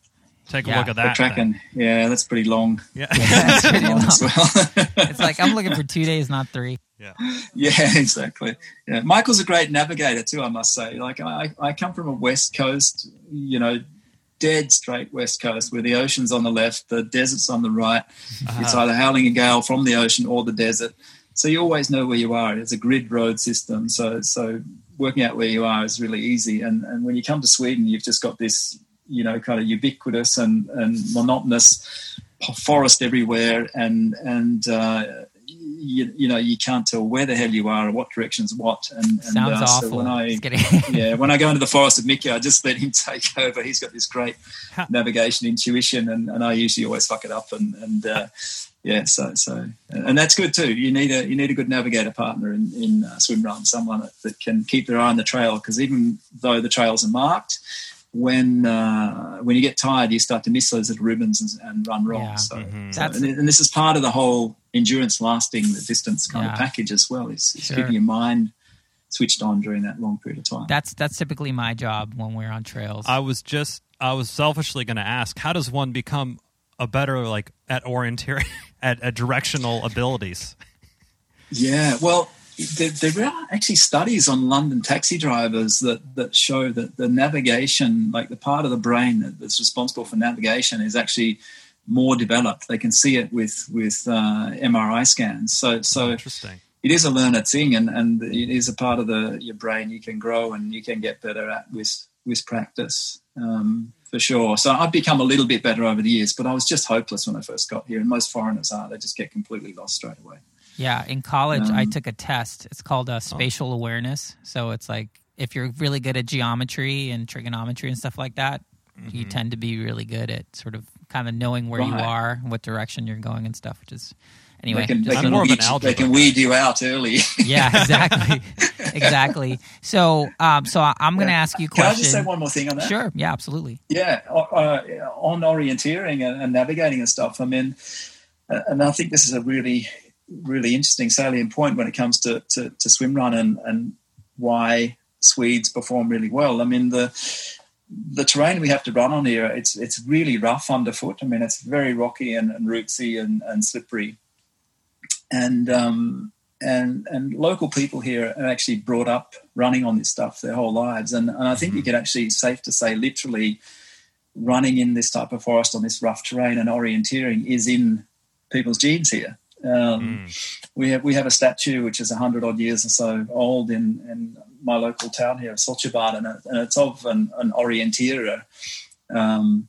Take a yeah. look at that. The Kraken, yeah, that's pretty long. Yeah, yeah that's pretty long. Well. it's like I'm looking for two days, not three. Yeah, yeah, exactly. Yeah, Michael's a great navigator too. I must say. Like I, I come from a West Coast, you know, dead straight west coast where the ocean's on the left, the desert's on the right. Uh-huh. It's either howling a gale from the ocean or the desert. So you always know where you are. It's a grid road system. So so working out where you are is really easy. And and when you come to Sweden, you've just got this, you know, kind of ubiquitous and, and monotonous forest everywhere and and uh, you, you, know you can't tell where the hell you are or what direction's what. And, and sounds uh, awful. So when I yeah when I go into the forest of Mickey, I just let him take over. He's got this great navigation intuition, and, and I usually always fuck it up. And and uh, yeah, so so and that's good too. You need a you need a good navigator partner in in uh, swim run, someone that, that can keep their eye on the trail because even though the trails are marked when uh, when you get tired, you start to miss those little ribbons and, and run wrong. Yeah. So, mm-hmm. so and, and, this is part of the whole endurance lasting the distance kind yeah. of package as well. Is, is sure. keeping your mind switched on during that long period of time. That's that's typically my job when we're on trails. I was just I was selfishly going to ask, how does one become a better like at orienteering at, at directional abilities? Yeah, well, there, there, are actually studies on London taxi drivers that, that show that the navigation, like the part of the brain that's responsible for navigation, is actually more developed. They can see it with with uh, MRI scans. So so interesting. It is a learned thing, and, and it is a part of the your brain you can grow and you can get better at with with practice um, for sure. So I've become a little bit better over the years, but I was just hopeless when I first got here, and most foreigners are. They just get completely lost straight away. Yeah, in college, um, I took a test. It's called uh, spatial oh. awareness. So it's like if you're really good at geometry and trigonometry and stuff like that, mm-hmm. you tend to be really good at sort of kind of knowing where right. you are, what direction you're going, and stuff. Which is anyway, they can, they can, weed, they can weed you out early. yeah, exactly, exactly. So, um, so I'm going to yeah. ask you a question. Can I just say one more thing on that? Sure. Yeah, absolutely. Yeah, uh, on orienteering and, and navigating and stuff. I mean, and I think this is a really really interesting salient point when it comes to, to, to swim run and, and why Swedes perform really well. I mean, the the terrain we have to run on here, it's it's really rough underfoot. I mean, it's very rocky and, and rootsy and, and slippery. And um, and and local people here are actually brought up running on this stuff their whole lives. And, and I think you mm-hmm. could actually safe to say literally running in this type of forest on this rough terrain and orienteering is in people's genes here. Um, mm. We have we have a statue which is hundred odd years or so old in, in my local town here, Saltsjöbaden, and, it, and it's of an, an orienteer. Um,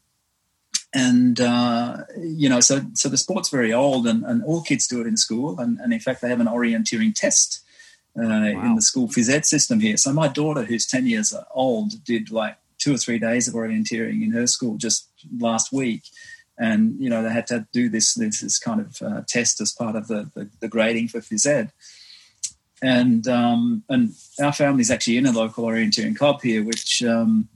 and uh, you know, so so the sport's very old, and, and all kids do it in school, and, and in fact they have an orienteering test uh, wow. in the school phys ed system here. So my daughter, who's ten years old, did like two or three days of orienteering in her school just last week and you know they had to do this this, this kind of uh, test as part of the, the, the grading for phys ed. And um, and our family's actually in a local orienteering club here, which um,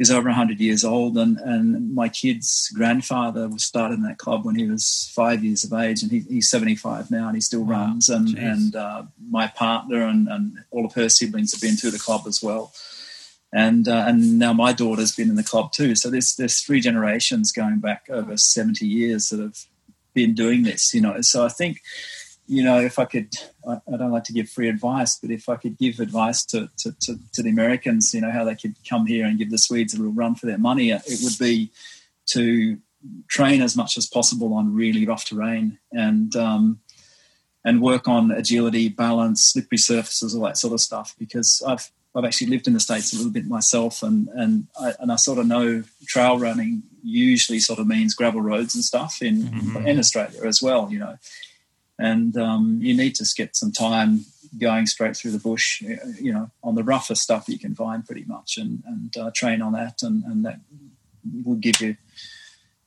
is over 100 years old. And, and my kid's grandfather was started in that club when he was five years of age, and he, he's 75 now, and he still wow. runs. And and uh, my partner and, and all of her siblings have been through the club as well and uh, and now my daughter's been in the club too. So there's there's three generations going back over 70 years that have been doing this. You know, so I think you know if I could, I, I don't like to give free advice, but if I could give advice to, to, to to the Americans, you know, how they could come here and give the Swedes a little run for their money, it would be to train as much as possible on really rough terrain and. Um, and work on agility, balance, slippery surfaces, all that sort of stuff. Because I've I've actually lived in the states a little bit myself, and and I, and I sort of know trail running usually sort of means gravel roads and stuff in mm-hmm. in Australia as well, you know. And um, you need to get some time going straight through the bush, you know, on the roughest stuff you can find, pretty much, and and uh, train on that, and and that will give you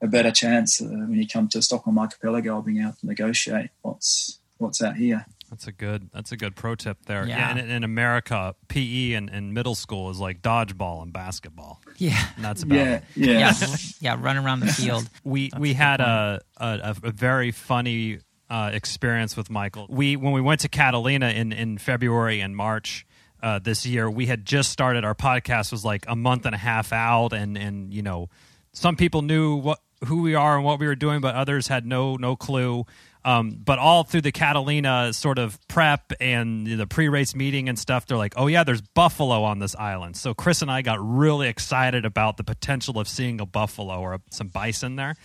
a better chance uh, when you come to Stockholm Archipelago being able to negotiate what's what's out here. That's a good. That's a good pro tip there. Yeah. yeah in, in, America, PE and, in middle school is like dodgeball and basketball. Yeah. And that's about yeah, it. Yeah. Yeah. yeah. Run around the field. we that's we had a, a, a very funny uh, experience with Michael. We when we went to Catalina in in February and March. Uh, this year, we had just started our podcast was like a month and a half out, and and you know, some people knew what who we are and what we were doing, but others had no no clue. Um, but all through the Catalina sort of prep and the pre-race meeting and stuff, they're like, "Oh yeah, there's buffalo on this island." So Chris and I got really excited about the potential of seeing a buffalo or a, some bison there.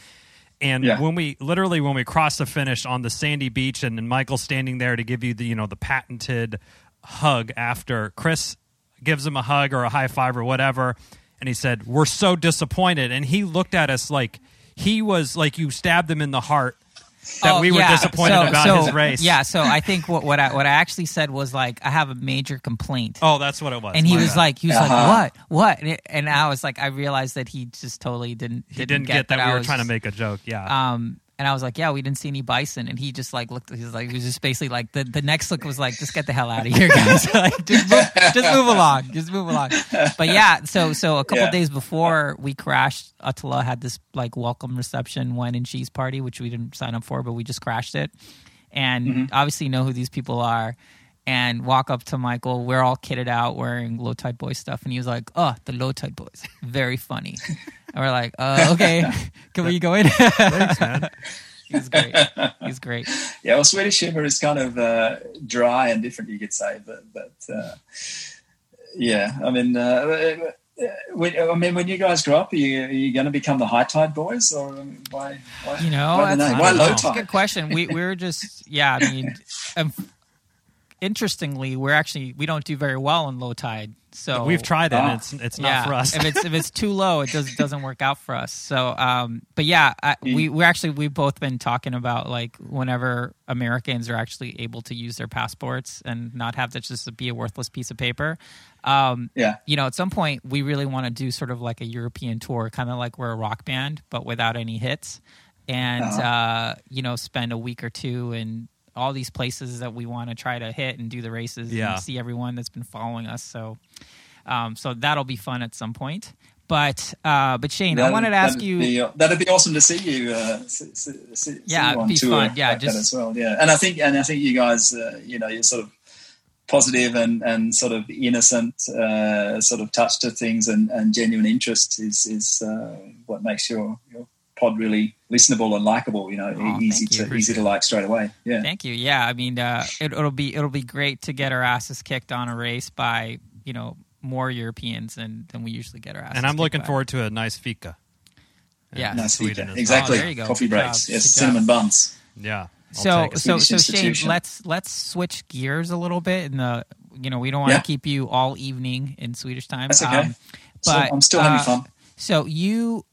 And Yeah. when we literally when we crossed the finish on the sandy beach, and, and Michael's standing there to give you the you know the patented hug after Chris gives him a hug or a high five or whatever, and he said, "We're so disappointed," and he looked at us like he was like you stabbed him in the heart that Oh, we were yeah. disappointed So- about so, his race. Yeah, so I think what what I what I actually said was like I have a major complaint. Oh, that's what it was. and he My was bad. like, he was Uh-huh. like, what, what? And, it- and I was like, I realized that he just totally didn't. he didn't get, that, I we were trying to make a joke. Yeah. Um, and I was like, yeah, we didn't see any bison. And he just like looked. He was like, he was just basically like the, the next look was like, just get the hell out of here, guys. like, just move, just move along, just move along. But yeah, so so a couple Yeah. days before we crashed, Attila had this like welcome reception wine and cheese party, which we didn't sign up for, but we just crashed it. And Mm-hmm. obviously know who these people are. And walk up to Michael. We're all kitted out wearing low tide boy stuff, and he was like, "Oh, the low tide boys, very funny." And we're like, uh, "Okay, can we go in?" Thanks, man. He was great. He was great. Yeah, well, Swedish humor is kind of uh, dry and different, you could say, but but uh, yeah, I mean, uh, when, I mean, when you guys grow up, are you, are you going to become the high tide boys, or why? why You know, why, that's, why low know. that's a tide? good question. We we were just yeah. I mean, um, interestingly, we're actually we don't do very well in low tide. So We've tried it. Ah. and It's it's not yeah, for us. if it's if it's too low, it does doesn't work out for us. So, um, but yeah, I, we we actually we've both been talking about like whenever Americans are actually able to use their passports and not have to just be a worthless piece of paper. Um, Yeah, you know, at some point we really want to do sort of like a European tour, kind of like we're a rock band, but without any hits, and Uh-huh. uh, you know, spend a week or two in all these places that we want to try to hit and do the races Yeah. and see everyone that's been following us. So, um, so that'll be fun at some point. But uh, but Shane, I That'd- wanted to ask that'd you. Be, uh, that'd be awesome to see you. Uh, see, see, see Yeah, you it'd on be fun. Yeah, like that just- as well. Yeah, and I think and I think you guys, uh, you know, you're sort of positive and, and sort of innocent uh, sort of touch to things and, and genuine interest is is uh, what makes your your pod really listenable and likable. You know, Aw, easy you. to easy to like straight away. Yeah. Thank you. Yeah, I mean, uh, it, it'll be it'll be great to get our asses kicked on a race by you know more Europeans than than we usually get our asses. and I'm kicked looking by. forward to a nice fika. Yeah. in Nice Sweden feature. as well. Exactly. Oh, there you go. Coffee Good breaks. job. Yes, Good job. cinnamon buns. Yeah. I'll So so so Shane, let's let's switch gears a little bit. And the you know we don't want to Yeah. keep you all evening in Swedish time. That's okay. Um, So but I'm still having uh, fun. So you,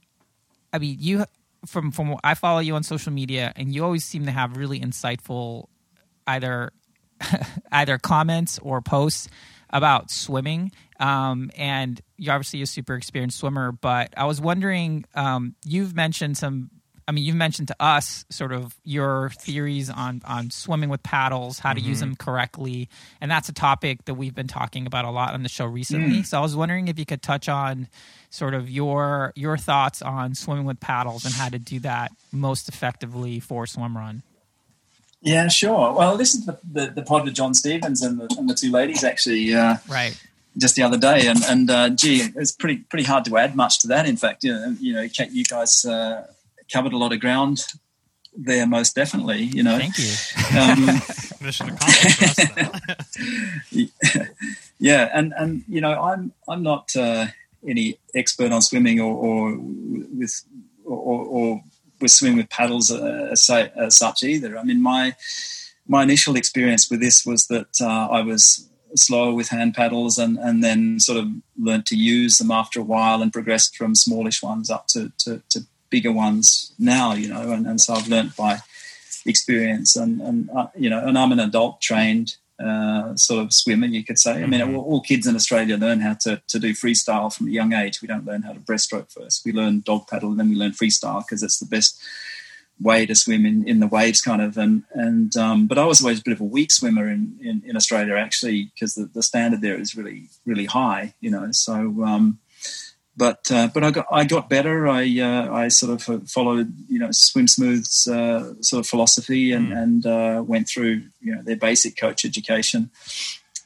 I mean, you from from I follow you on social media, and you always seem to have really insightful either either comments or posts about swimming. Um, and you're obviously a super experienced swimmer, but I was wondering, um, you've mentioned some. I mean, you've mentioned to us sort of your theories on on swimming with paddles, how to use them correctly, and that's a topic that we've been talking about a lot on the show recently. So I was wondering if you could touch on sort of your your thoughts on swimming with paddles and how to do that most effectively for swim run. Yeah, sure. Well, I listened to the, the, the pod with John Stevens and the, and the two ladies actually uh, Right. just the other day, and and uh, gee, it's pretty pretty hard to add much to that. In fact, you know, you know, you guys uh, covered a lot of ground there, most definitely. You know, Thank you. um, Mission accomplished. for us then. yeah, and and you know, I'm I'm not uh, any expert on swimming or, or with or, or with swimming with paddles uh, as, such either. I mean, my my initial experience with this was that uh, I was slower with hand paddles and, and then sort of learnt to use them after a while and progressed from smallish ones up to, to, to bigger ones now, you know, and, and so I've learnt by experience and, and uh, you know, and I'm an adult trained uh, sort of swimmer, you could say. I mean, all, all kids in Australia learn how to, to do freestyle from a young age. We don't learn how to breaststroke first. We learn dog paddle and then we learn freestyle because it's the best way to swim in, in the waves kind of and and um, but I was always a bit of a weak swimmer in, in, in Australia actually because the, the standard there is really really high you know so um, but uh, but I got I got better. I uh, I sort of followed you know swim smooth's uh, sort of philosophy and and uh, went through you know their basic coach education.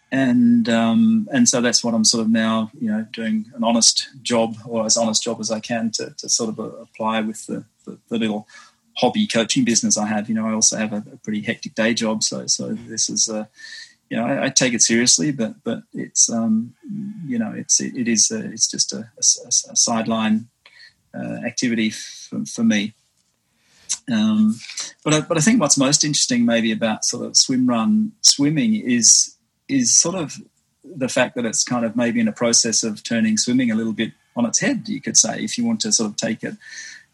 And um, and so that's what I'm sort of now you know doing an honest job or as honest job as I can to, to sort of uh, apply with the, the, the little hobby coaching business I have. You know, I also have a, a pretty hectic day job, so so this is a you know, I, I, take it seriously, but but it's um, you know, it's it, it is a, it's just a, a, a sideline uh, activity for, for me. Um, but I, but I think what's most interesting maybe about sort of swim run swimming is is sort of the fact that it's kind of maybe in a process of turning swimming a little bit on its head. You could say if you want to sort of take it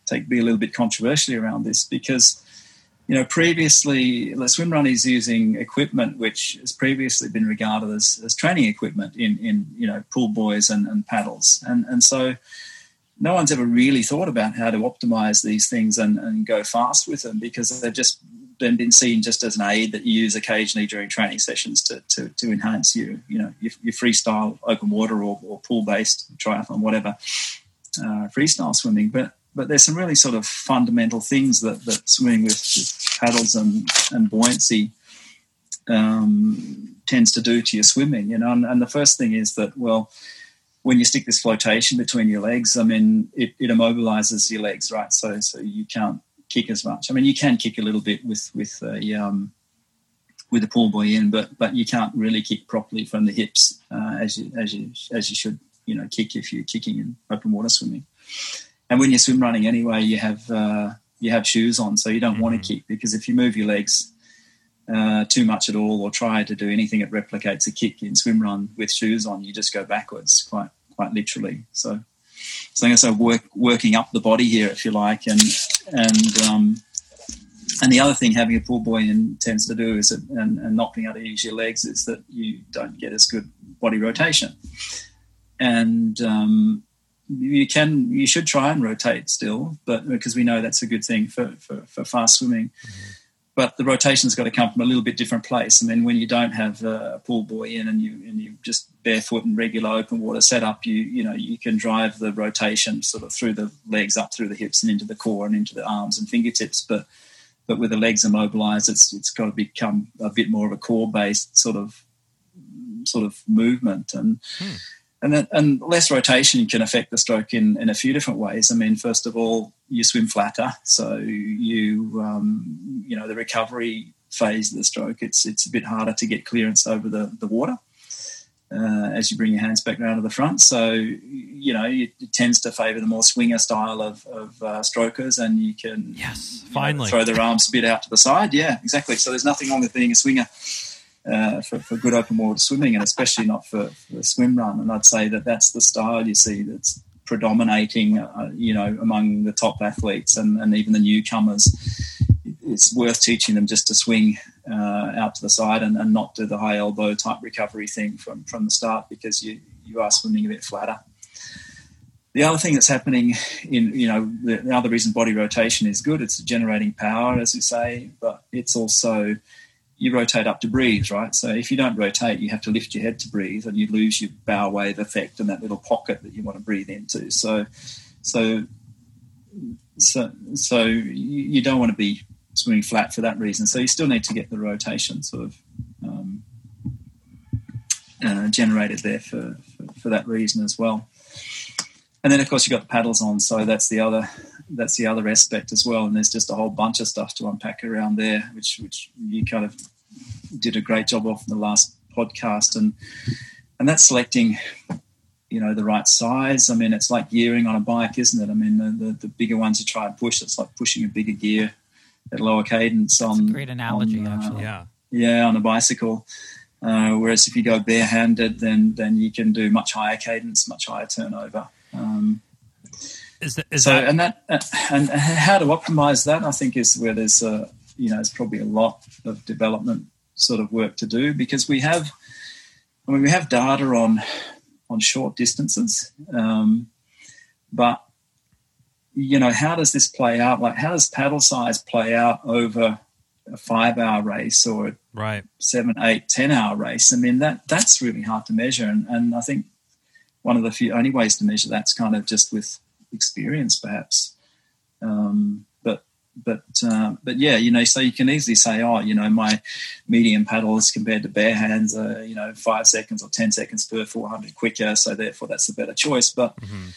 take be a little bit controversial around this because you know, previously the swim run is using equipment which has previously been regarded as, as training equipment in, in you know pool buoys and, and paddles, and and so no one's ever really thought about how to optimize these things and, and go fast with them because they've just been, been seen just as an aid that you use occasionally during training sessions to, to, to enhance you, you know, your, your freestyle open water or, or pool based triathlon, whatever, uh, freestyle swimming. But but there's some really sort of fundamental things that, that swimming with, with paddles and, and buoyancy um, tends to do to your swimming, you know. And, and, the first thing is that, well, when you stick this flotation between your legs, I mean, it, it immobilizes your legs, right? So, so you can't kick as much. I mean, you can kick a little bit with with a um, with a pool buoy in, but but you can't really kick properly from the hips uh, as you as you as you should, you know, kick if you're kicking in open water swimming. And when you're swim running anyway, you have uh, you have shoes on, so you don't mm-hmm. want to kick because if you move your legs uh, too much at all or try to do anything that replicates a kick in swim run with shoes on, you just go backwards quite quite literally. So, so I guess I'm work, working up the body here, if you like, and and um, and the other thing having a pool buoy in tends to do is that, and, and not being able to use your legs is that you don't get as good body rotation. And um, you can you should try and rotate still, but because we know that's a good thing for for, for fast swimming. Mm-hmm. But the rotation's got to come from a little bit different place. I mean, when you don't have a pool buoy in and you and you just barefoot and regular open water setup, you you know you can drive the rotation sort of through the legs up through the hips and into the core and into the arms and fingertips. But but with the legs immobilized, it's it's got to become a bit more of a core based sort of sort of movement and. Hmm and and less rotation can affect the stroke in, in a few different ways. I mean, first of all, you swim flatter, so you um, you know the recovery phase of the stroke. It's it's a bit harder to get clearance over the the water. Uh, as you bring your hands back around to the front. So, you know, it, it tends to favour the more swinger style of, of uh, strokers, and you can yes, finally know, throw their arms a bit out to the side. Yeah, exactly. So there's nothing wrong with being a swinger uh, for, for, good open water swimming, and especially not for, for the swim run. And I'd say that that's the style you see that's predominating, uh, you know, among the top athletes and, and even the newcomers. It's worth teaching them just to swing uh, out to the side and, and, not do the high elbow type recovery thing from, from the start because you, you are swimming a bit flatter. The other thing that's happening in, you know, the, the other reason body rotation is good, it's generating power, as you say, but it's also you rotate up to breathe, right? So if you don't rotate, you have to lift your head to breathe, and you lose your bow wave effect and that little pocket that you want to breathe into. So, so, so, so you don't want to be swimming flat for that reason. So you still need to get the rotation sort of um, uh, generated there for, for, for that reason as well. And then of course you've got the paddles on, so that's the other that's the other aspect as well. And there's just a whole bunch of stuff to unpack around there, which which you kind of did a great job of in the last podcast, and and that's selecting, you know, the right size. I mean, it's like gearing on a bike, isn't it? I mean, the, the, the bigger ones you try and push, it's like pushing a bigger gear at lower cadence on. great analogy, on, uh, actually. Yeah. Yeah, on a bicycle. Uh, whereas if you go barehanded, then then you can do much higher cadence, much higher turnover. Um, is that, is so, that... and that and how to optimize that, I think, is where there's a you know, there's probably a lot of development sort of work to do because we have, I mean, we have data on on short distances, um, but you know, how does this play out? Like, how does paddle size play out over a five-hour race or a right seven, eight, ten-hour race? I mean, that that's really hard to measure, and, and I think one of the few only ways to measure that's kind of just with experience, perhaps. Um, but but uh, but yeah, you know, so you can easily say, oh, you know, my medium paddles compared to bare hands are you know five seconds or ten seconds per 400 quicker, so therefore that's the better choice. But mm-hmm.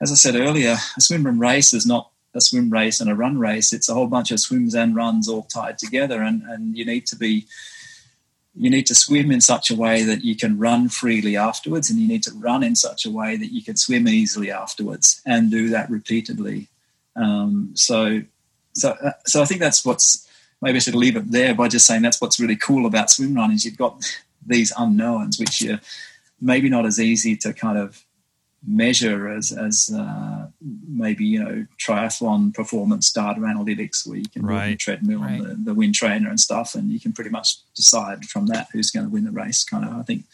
as I said earlier, a swim run race is not a swim race and a run race, it's a whole bunch of swims and runs all tied together, and and you need to be you need to swim in such a way that you can run freely afterwards, and you need to run in such a way that you can swim easily afterwards, and do that repeatedly. Um, so, so, uh, so I think that's what's maybe I should leave it there by just saying that's what's really cool about swim run is you've got these unknowns which are maybe not as easy to kind of measure as as uh, maybe you know triathlon performance data analytics where you can right. the treadmill right. and the, the wind trainer and stuff, and you can pretty much decide from that who's going to win the race. Kind of, I think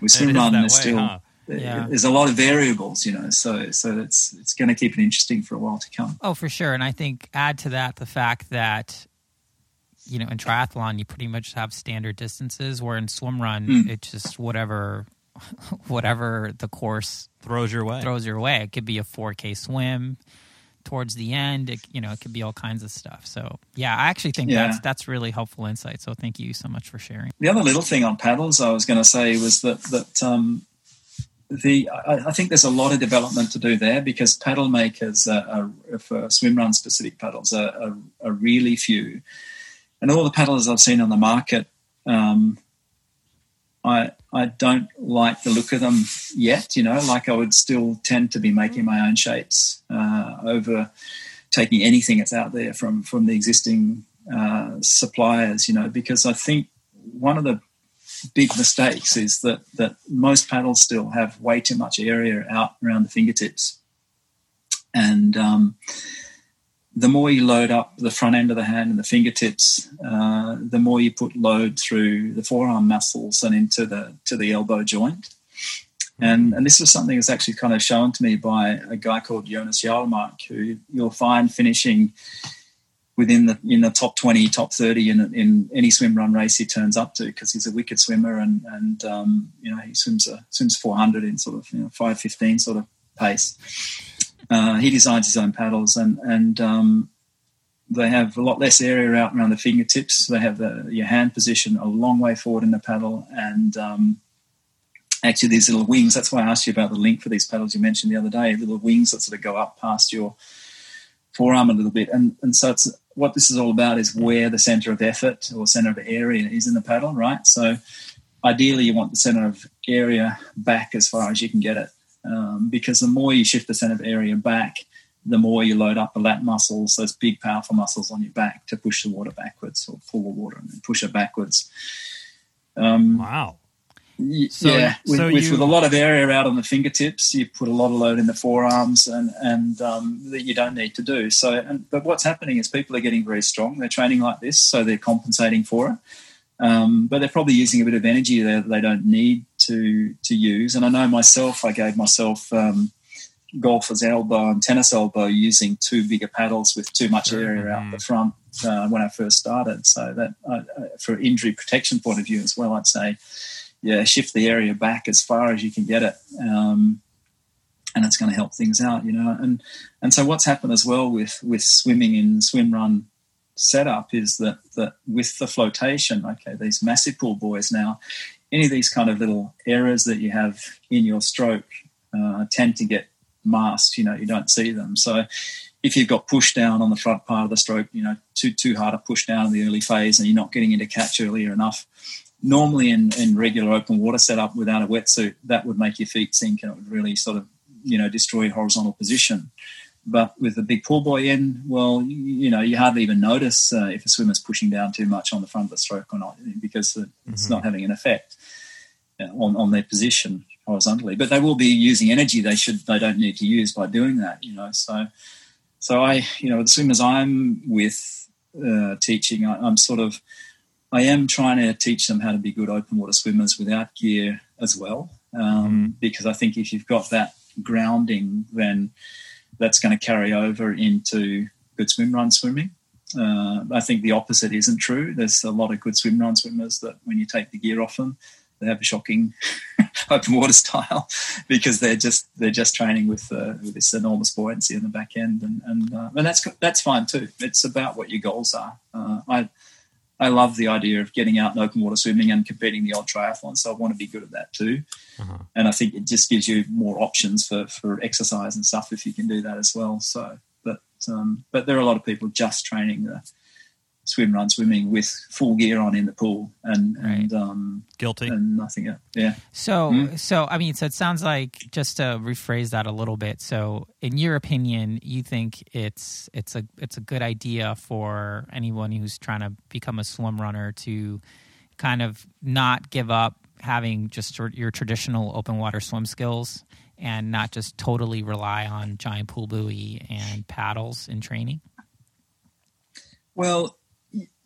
with swim run, there's still huh? yeah. there's a lot of variables, you know, so so it's it's going to keep it interesting for a while to come. Oh, for sure, and I think add to that the fact that you know in triathlon you pretty much have standard distances, where in swim run mm. it's just whatever whatever the course throws your way. Throws your way. It could be a 4K swim towards the end. It, you know, it could be all kinds of stuff. So yeah, I actually think yeah. that's that's really helpful insight. So thank you so much for sharing. The other little thing on paddles I was going to say was that that um, the I, I, think there's a lot of development to do there because paddle makers are, are for swim run specific paddles are, are, are, really few, and all the paddlers I've seen on the market. Um, I I don't like the look of them yet. You know, like I would still tend to be making my own shapes uh, over taking anything that's out there from from the existing uh, suppliers. You know, because I think one of the big mistakes is that that most paddles still have way too much area out around the fingertips, and um, the more you load up the front end of the hand and the fingertips, uh, the more you put load through the forearm muscles and into the to the elbow joint. And, and this was something that's actually kind of shown to me by a guy called Jonas Jarlmark, who you'll find finishing within the in the top 20, top 30 in, in any swim run race he turns up to because he's a wicked swimmer and and um, you know he swims a, swims 400 in sort of you know 515 sort of pace. Uh, he designs his own paddles, and and um, they have a lot less area out around the fingertips. They have the, your hand position a long way forward in the paddle, and um, actually these little wings. That's why I asked you about the link for these paddles you mentioned the other day. Little wings that sort of go up past your forearm a little bit, and and so it's what this is all about is where the center of effort or center of area is in the paddle, right? So ideally, you want the center of area back as far as you can get it um, because the more you shift the center of area back, the more you load up the lat muscles, those big powerful muscles on your back to push the water backwards or pull the water and push it backwards. Um, wow. So, yeah, with, so you, with, a lot of area out on the fingertips, you put a lot of load in the forearms, and and um, that you don't need to do. So, and, but what's happening is people are getting very strong. They're training like this, so they're compensating for it. Um, but they're probably using a bit of energy that they don't need to to use. And I know myself, I gave myself um, golfer's elbow and tennis elbow using two bigger paddles with too much area out the mm-hmm. front uh, when I first started. So that uh, uh, for injury protection point of view as well, I'd say, yeah, shift the area back as far as you can get it. Um, and it's going to help things out, you know. And and so what's happened as well with with swimming in swim run setup is that that with the flotation, okay, these massive pool buoys now, any of these kind of little errors that you have in your stroke uh, tend to get masked. You know, you don't see them. So if you've got push down on the front part of the stroke, you know, too too hard to push down in the early phase, and you're not getting into catch earlier enough. Normally, in, in regular open water setup without a wetsuit, that would make your feet sink and it would really sort of, you know, destroy horizontal position. But with the big pool buoy in, well, you, know, you hardly even notice uh, if a swimmer's pushing down too much on the front of the stroke or not, because it's mm-hmm. not having an effect uh, on, on their position horizontally. But they will be using energy they should they don't need to use by doing that. You know, so so I, you know, the swimmers I'm with uh, teaching, I, I'm sort of I am trying to teach them how to be good open water swimmers without gear as well, um, mm-hmm. because I think if you've got that grounding, then that's going to carry over into good swim run swimming. Uh, I think the opposite isn't true. There's a lot of good swim run swimmers that when you take the gear off them, they have a shocking open water style because they're just they're just training with, uh, with this enormous buoyancy in the back end, and and, uh, and that's that's fine too. It's about what your goals are. Uh, I I love the idea of getting out in open water swimming and competing the odd triathlon. So I want to be good at that too. Uh-huh. And I think it just gives you more options for, for exercise and stuff if you can do that as well. So, but um, but there are a lot of people just training the swim run swimming with full gear on in the pool and and um, Guilty. and nothing else. Yeah. So, Hmm? so I mean, so it sounds like just to rephrase that a little bit. So, in your opinion, you think it's it's a it's a good idea for anyone who's trying to become a swim runner to kind of not give up having just your traditional open water swim skills and not just totally rely on giant pool buoy and paddles in training. Well, y-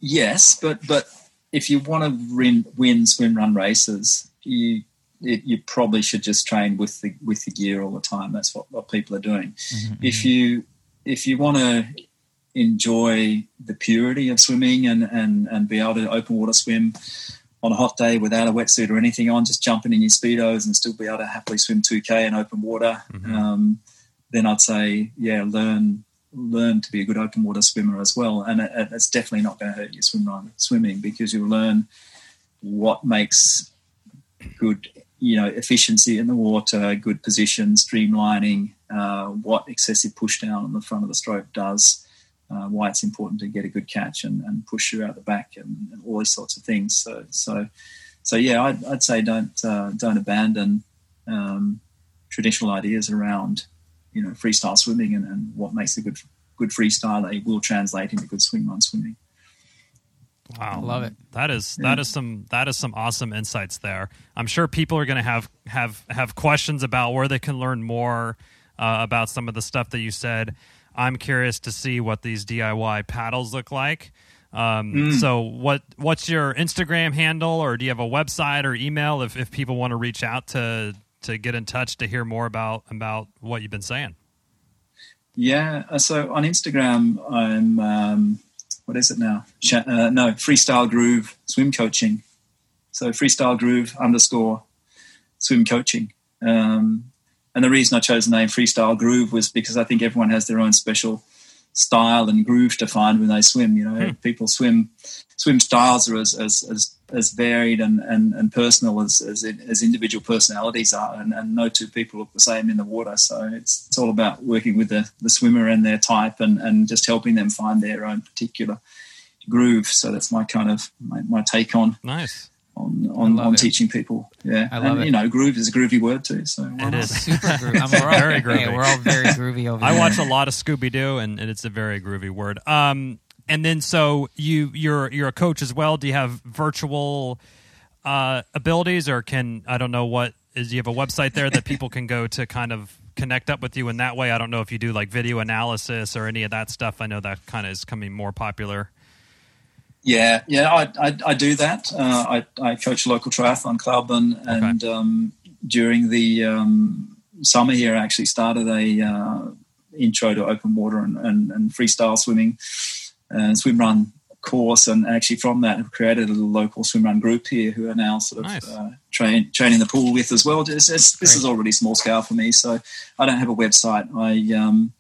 yes, but but if you want to win, win swim run races, you it, you probably should just train with the with the gear all the time. That's what, what people are doing. If you if you want to enjoy the purity of swimming and, and, and be able to open water swim on a hot day without a wetsuit or anything on, just jumping in your speedos and still be able to happily swim 2k in open water, um, then I'd say yeah, learn learn to be a good open water swimmer as well. And it, it's definitely not going to hurt your swim swimming because you'll learn what makes good you know efficiency in the water, good position, streamlining, uh, what excessive push down on the front of the stroke does, uh, why it's important to get a good catch and, and push you out the back, and, and all these sorts of things. So so so yeah, I'd, I'd say don't uh, don't abandon um, traditional ideas around you know freestyle swimming and, and what makes a good good freestyler will translate into good swim run swimming. Wow, Love it. That is Yeah. that is some that is some awesome insights there. I'm sure people are going to have have have questions about where they can learn more uh, about some of the stuff that you said. I'm curious to see what these DIY paddles look like. Um, So, what what's your Instagram handle, or do you have a website or email if, if people want to reach out to to get in touch to hear more about about what you've been saying? Yeah. uh, So on Instagram, I'm um, what is it now? Uh, no, Freestyle Groove Swim Coaching. So Freestyle Groove underscore Swim Coaching. Um, and the reason I chose the name Freestyle Groove was because I think everyone has their own special style and groove to find when they swim. You know, hmm. people swim swim styles are as as as, as varied and, and, and personal as, as as individual personalities are, and, and no two people look the same in the water. So it's it's all about working with the, the swimmer and their type, and, and just helping them find their own particular groove. So that's my kind of my, my take on Nice. On on, on teaching people. Yeah, I love and it. you know, groove is a groovy word too. So why It not? is. Super groovy. I'm, we're all, Very hey, groovy. we're all very groovy over I here. watch a lot of Scooby Doo, and, and it's a very groovy word. Um, and then so you you're you're a coach as well. Do you have virtual uh, abilities, or can I don't know what is? Do you have a website there that people can go to kind of connect up with you in that way? I don't know if you do like video analysis or any of that stuff. I know that kind of is coming more popular. Yeah, yeah, I, I, I do that. Uh, I, I coach a local triathlon club, and and um, during the um, summer here, I actually started a uh, intro to open water and, and, and freestyle swimming and swim run course, and actually from that, have created a little local swim run group here who are now sort of Nice. uh, train training the pool with as well. It's, it's, this is already small scale for me, so I don't have a website. I um,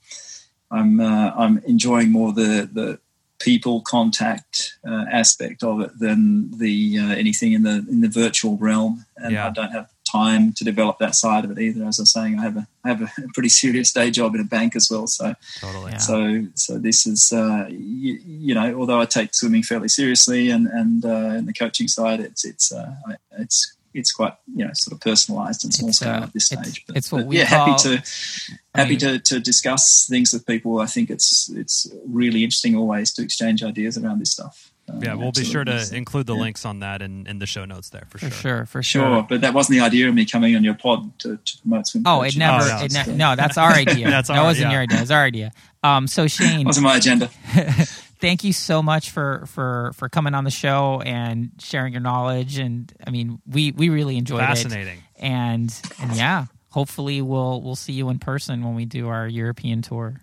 I'm uh, I'm enjoying more the the people contact uh, aspect of it than the uh, anything in the in the virtual realm, and Yeah. I don't have time to develop that side of it either. As I was saying, I have a I have a pretty serious day job in a bank as well, so Totally. Yeah. so so this is uh, you, you know although I take swimming fairly seriously and and uh, in the coaching side, it's it's uh, it's it's quite you know sort of personalised and small scale uh, at this it's- stage. But, it's what but we yeah, call- happy to I happy mean- to, to discuss things with people. I think it's it's really interesting always to exchange ideas around this stuff. Um, Yeah, we'll be sure to absolutely. include the Yeah. links on that in, in the show notes there for for sure. sure, for sure. Sure, but that wasn't the idea of me coming on your pod to, to promote swim. Oh, it never. Oh, yeah. it ne- no, that's our idea. That's that our- wasn't yeah. your idea. It was our idea. Um, so Shane, wasn't my agenda. thank you so much for for for coming on the show and sharing your knowledge. And I mean, we we really enjoyed it. Fascinating. And and yeah, hopefully we'll we'll see you in person when we do our European tour.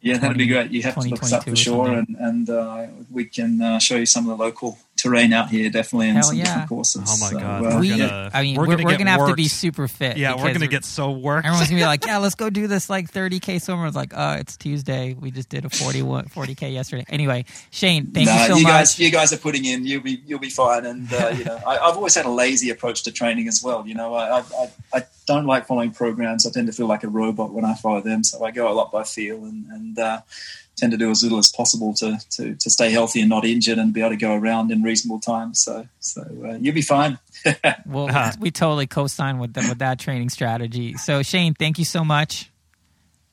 Yeah, that'd be great. You have to look us up for or sure, and, and uh, we can uh, show you some of the local terrain out here, definitely, and Hell some yeah. different courses. Oh my So, God, uh, We're gonna- I mean, we're we're, gonna we're gonna have to be super fit. Yeah, we're gonna get so worked. Everyone's gonna be like, "Yeah, let's go do this like 30k swimmer." It's like, oh, it's Tuesday. We just did a 41 40k yesterday." Anyway, Shane, thank nah, you so you much. guys, you guys are putting in. You'll be, you'll be fine. And uh, you know, I, I've always had a lazy approach to training as well. You know, I, I, I, I don't like following programs. I tend to feel like a robot when I follow them, so I go a lot by feel and, and uh, tend to do as little as possible to, to to stay healthy and not injured and be able to go around in reasonable time. So so uh, you'll be fine. well, we totally co-sign with the, with that training strategy. So Shane, thank you so much.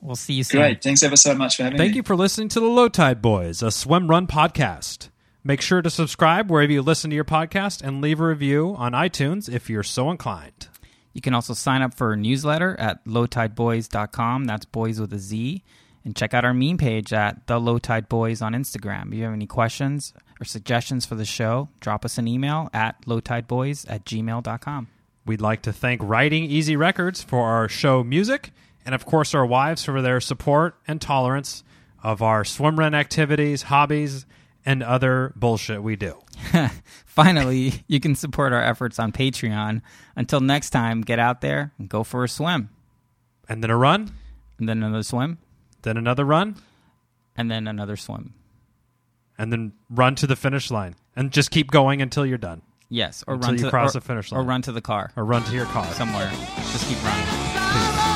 We'll see you soon. Great. Thanks ever so much for having Thank me. Thank you for listening to the Low Tide Boyz, a swim run podcast. Make sure to subscribe wherever you listen to your podcast and leave a review on iTunes if you're so inclined. You can also sign up for a newsletter at lowtideboyz.com. That's boys with a Z. And check out our meme page at The Low Tide Boyz on Instagram. If you have any questions or suggestions for the show, drop us an email at lowtideboyz at gmail.com. We'd like to thank RidingEasy Records for our show music, and of course, our wives for their support and tolerance of our swim run activities, hobbies, and other bullshit we do. Finally, you can support our efforts on Patreon. Until next time, get out there and go for a swim. And then a run, And then another swim, then another run, and then another swim. and then run to the finish line. And just keep going until you're done. Yes, or Until run you to cross or, the finish line. or run to the car Or run to your car. somewhere. Just keep running.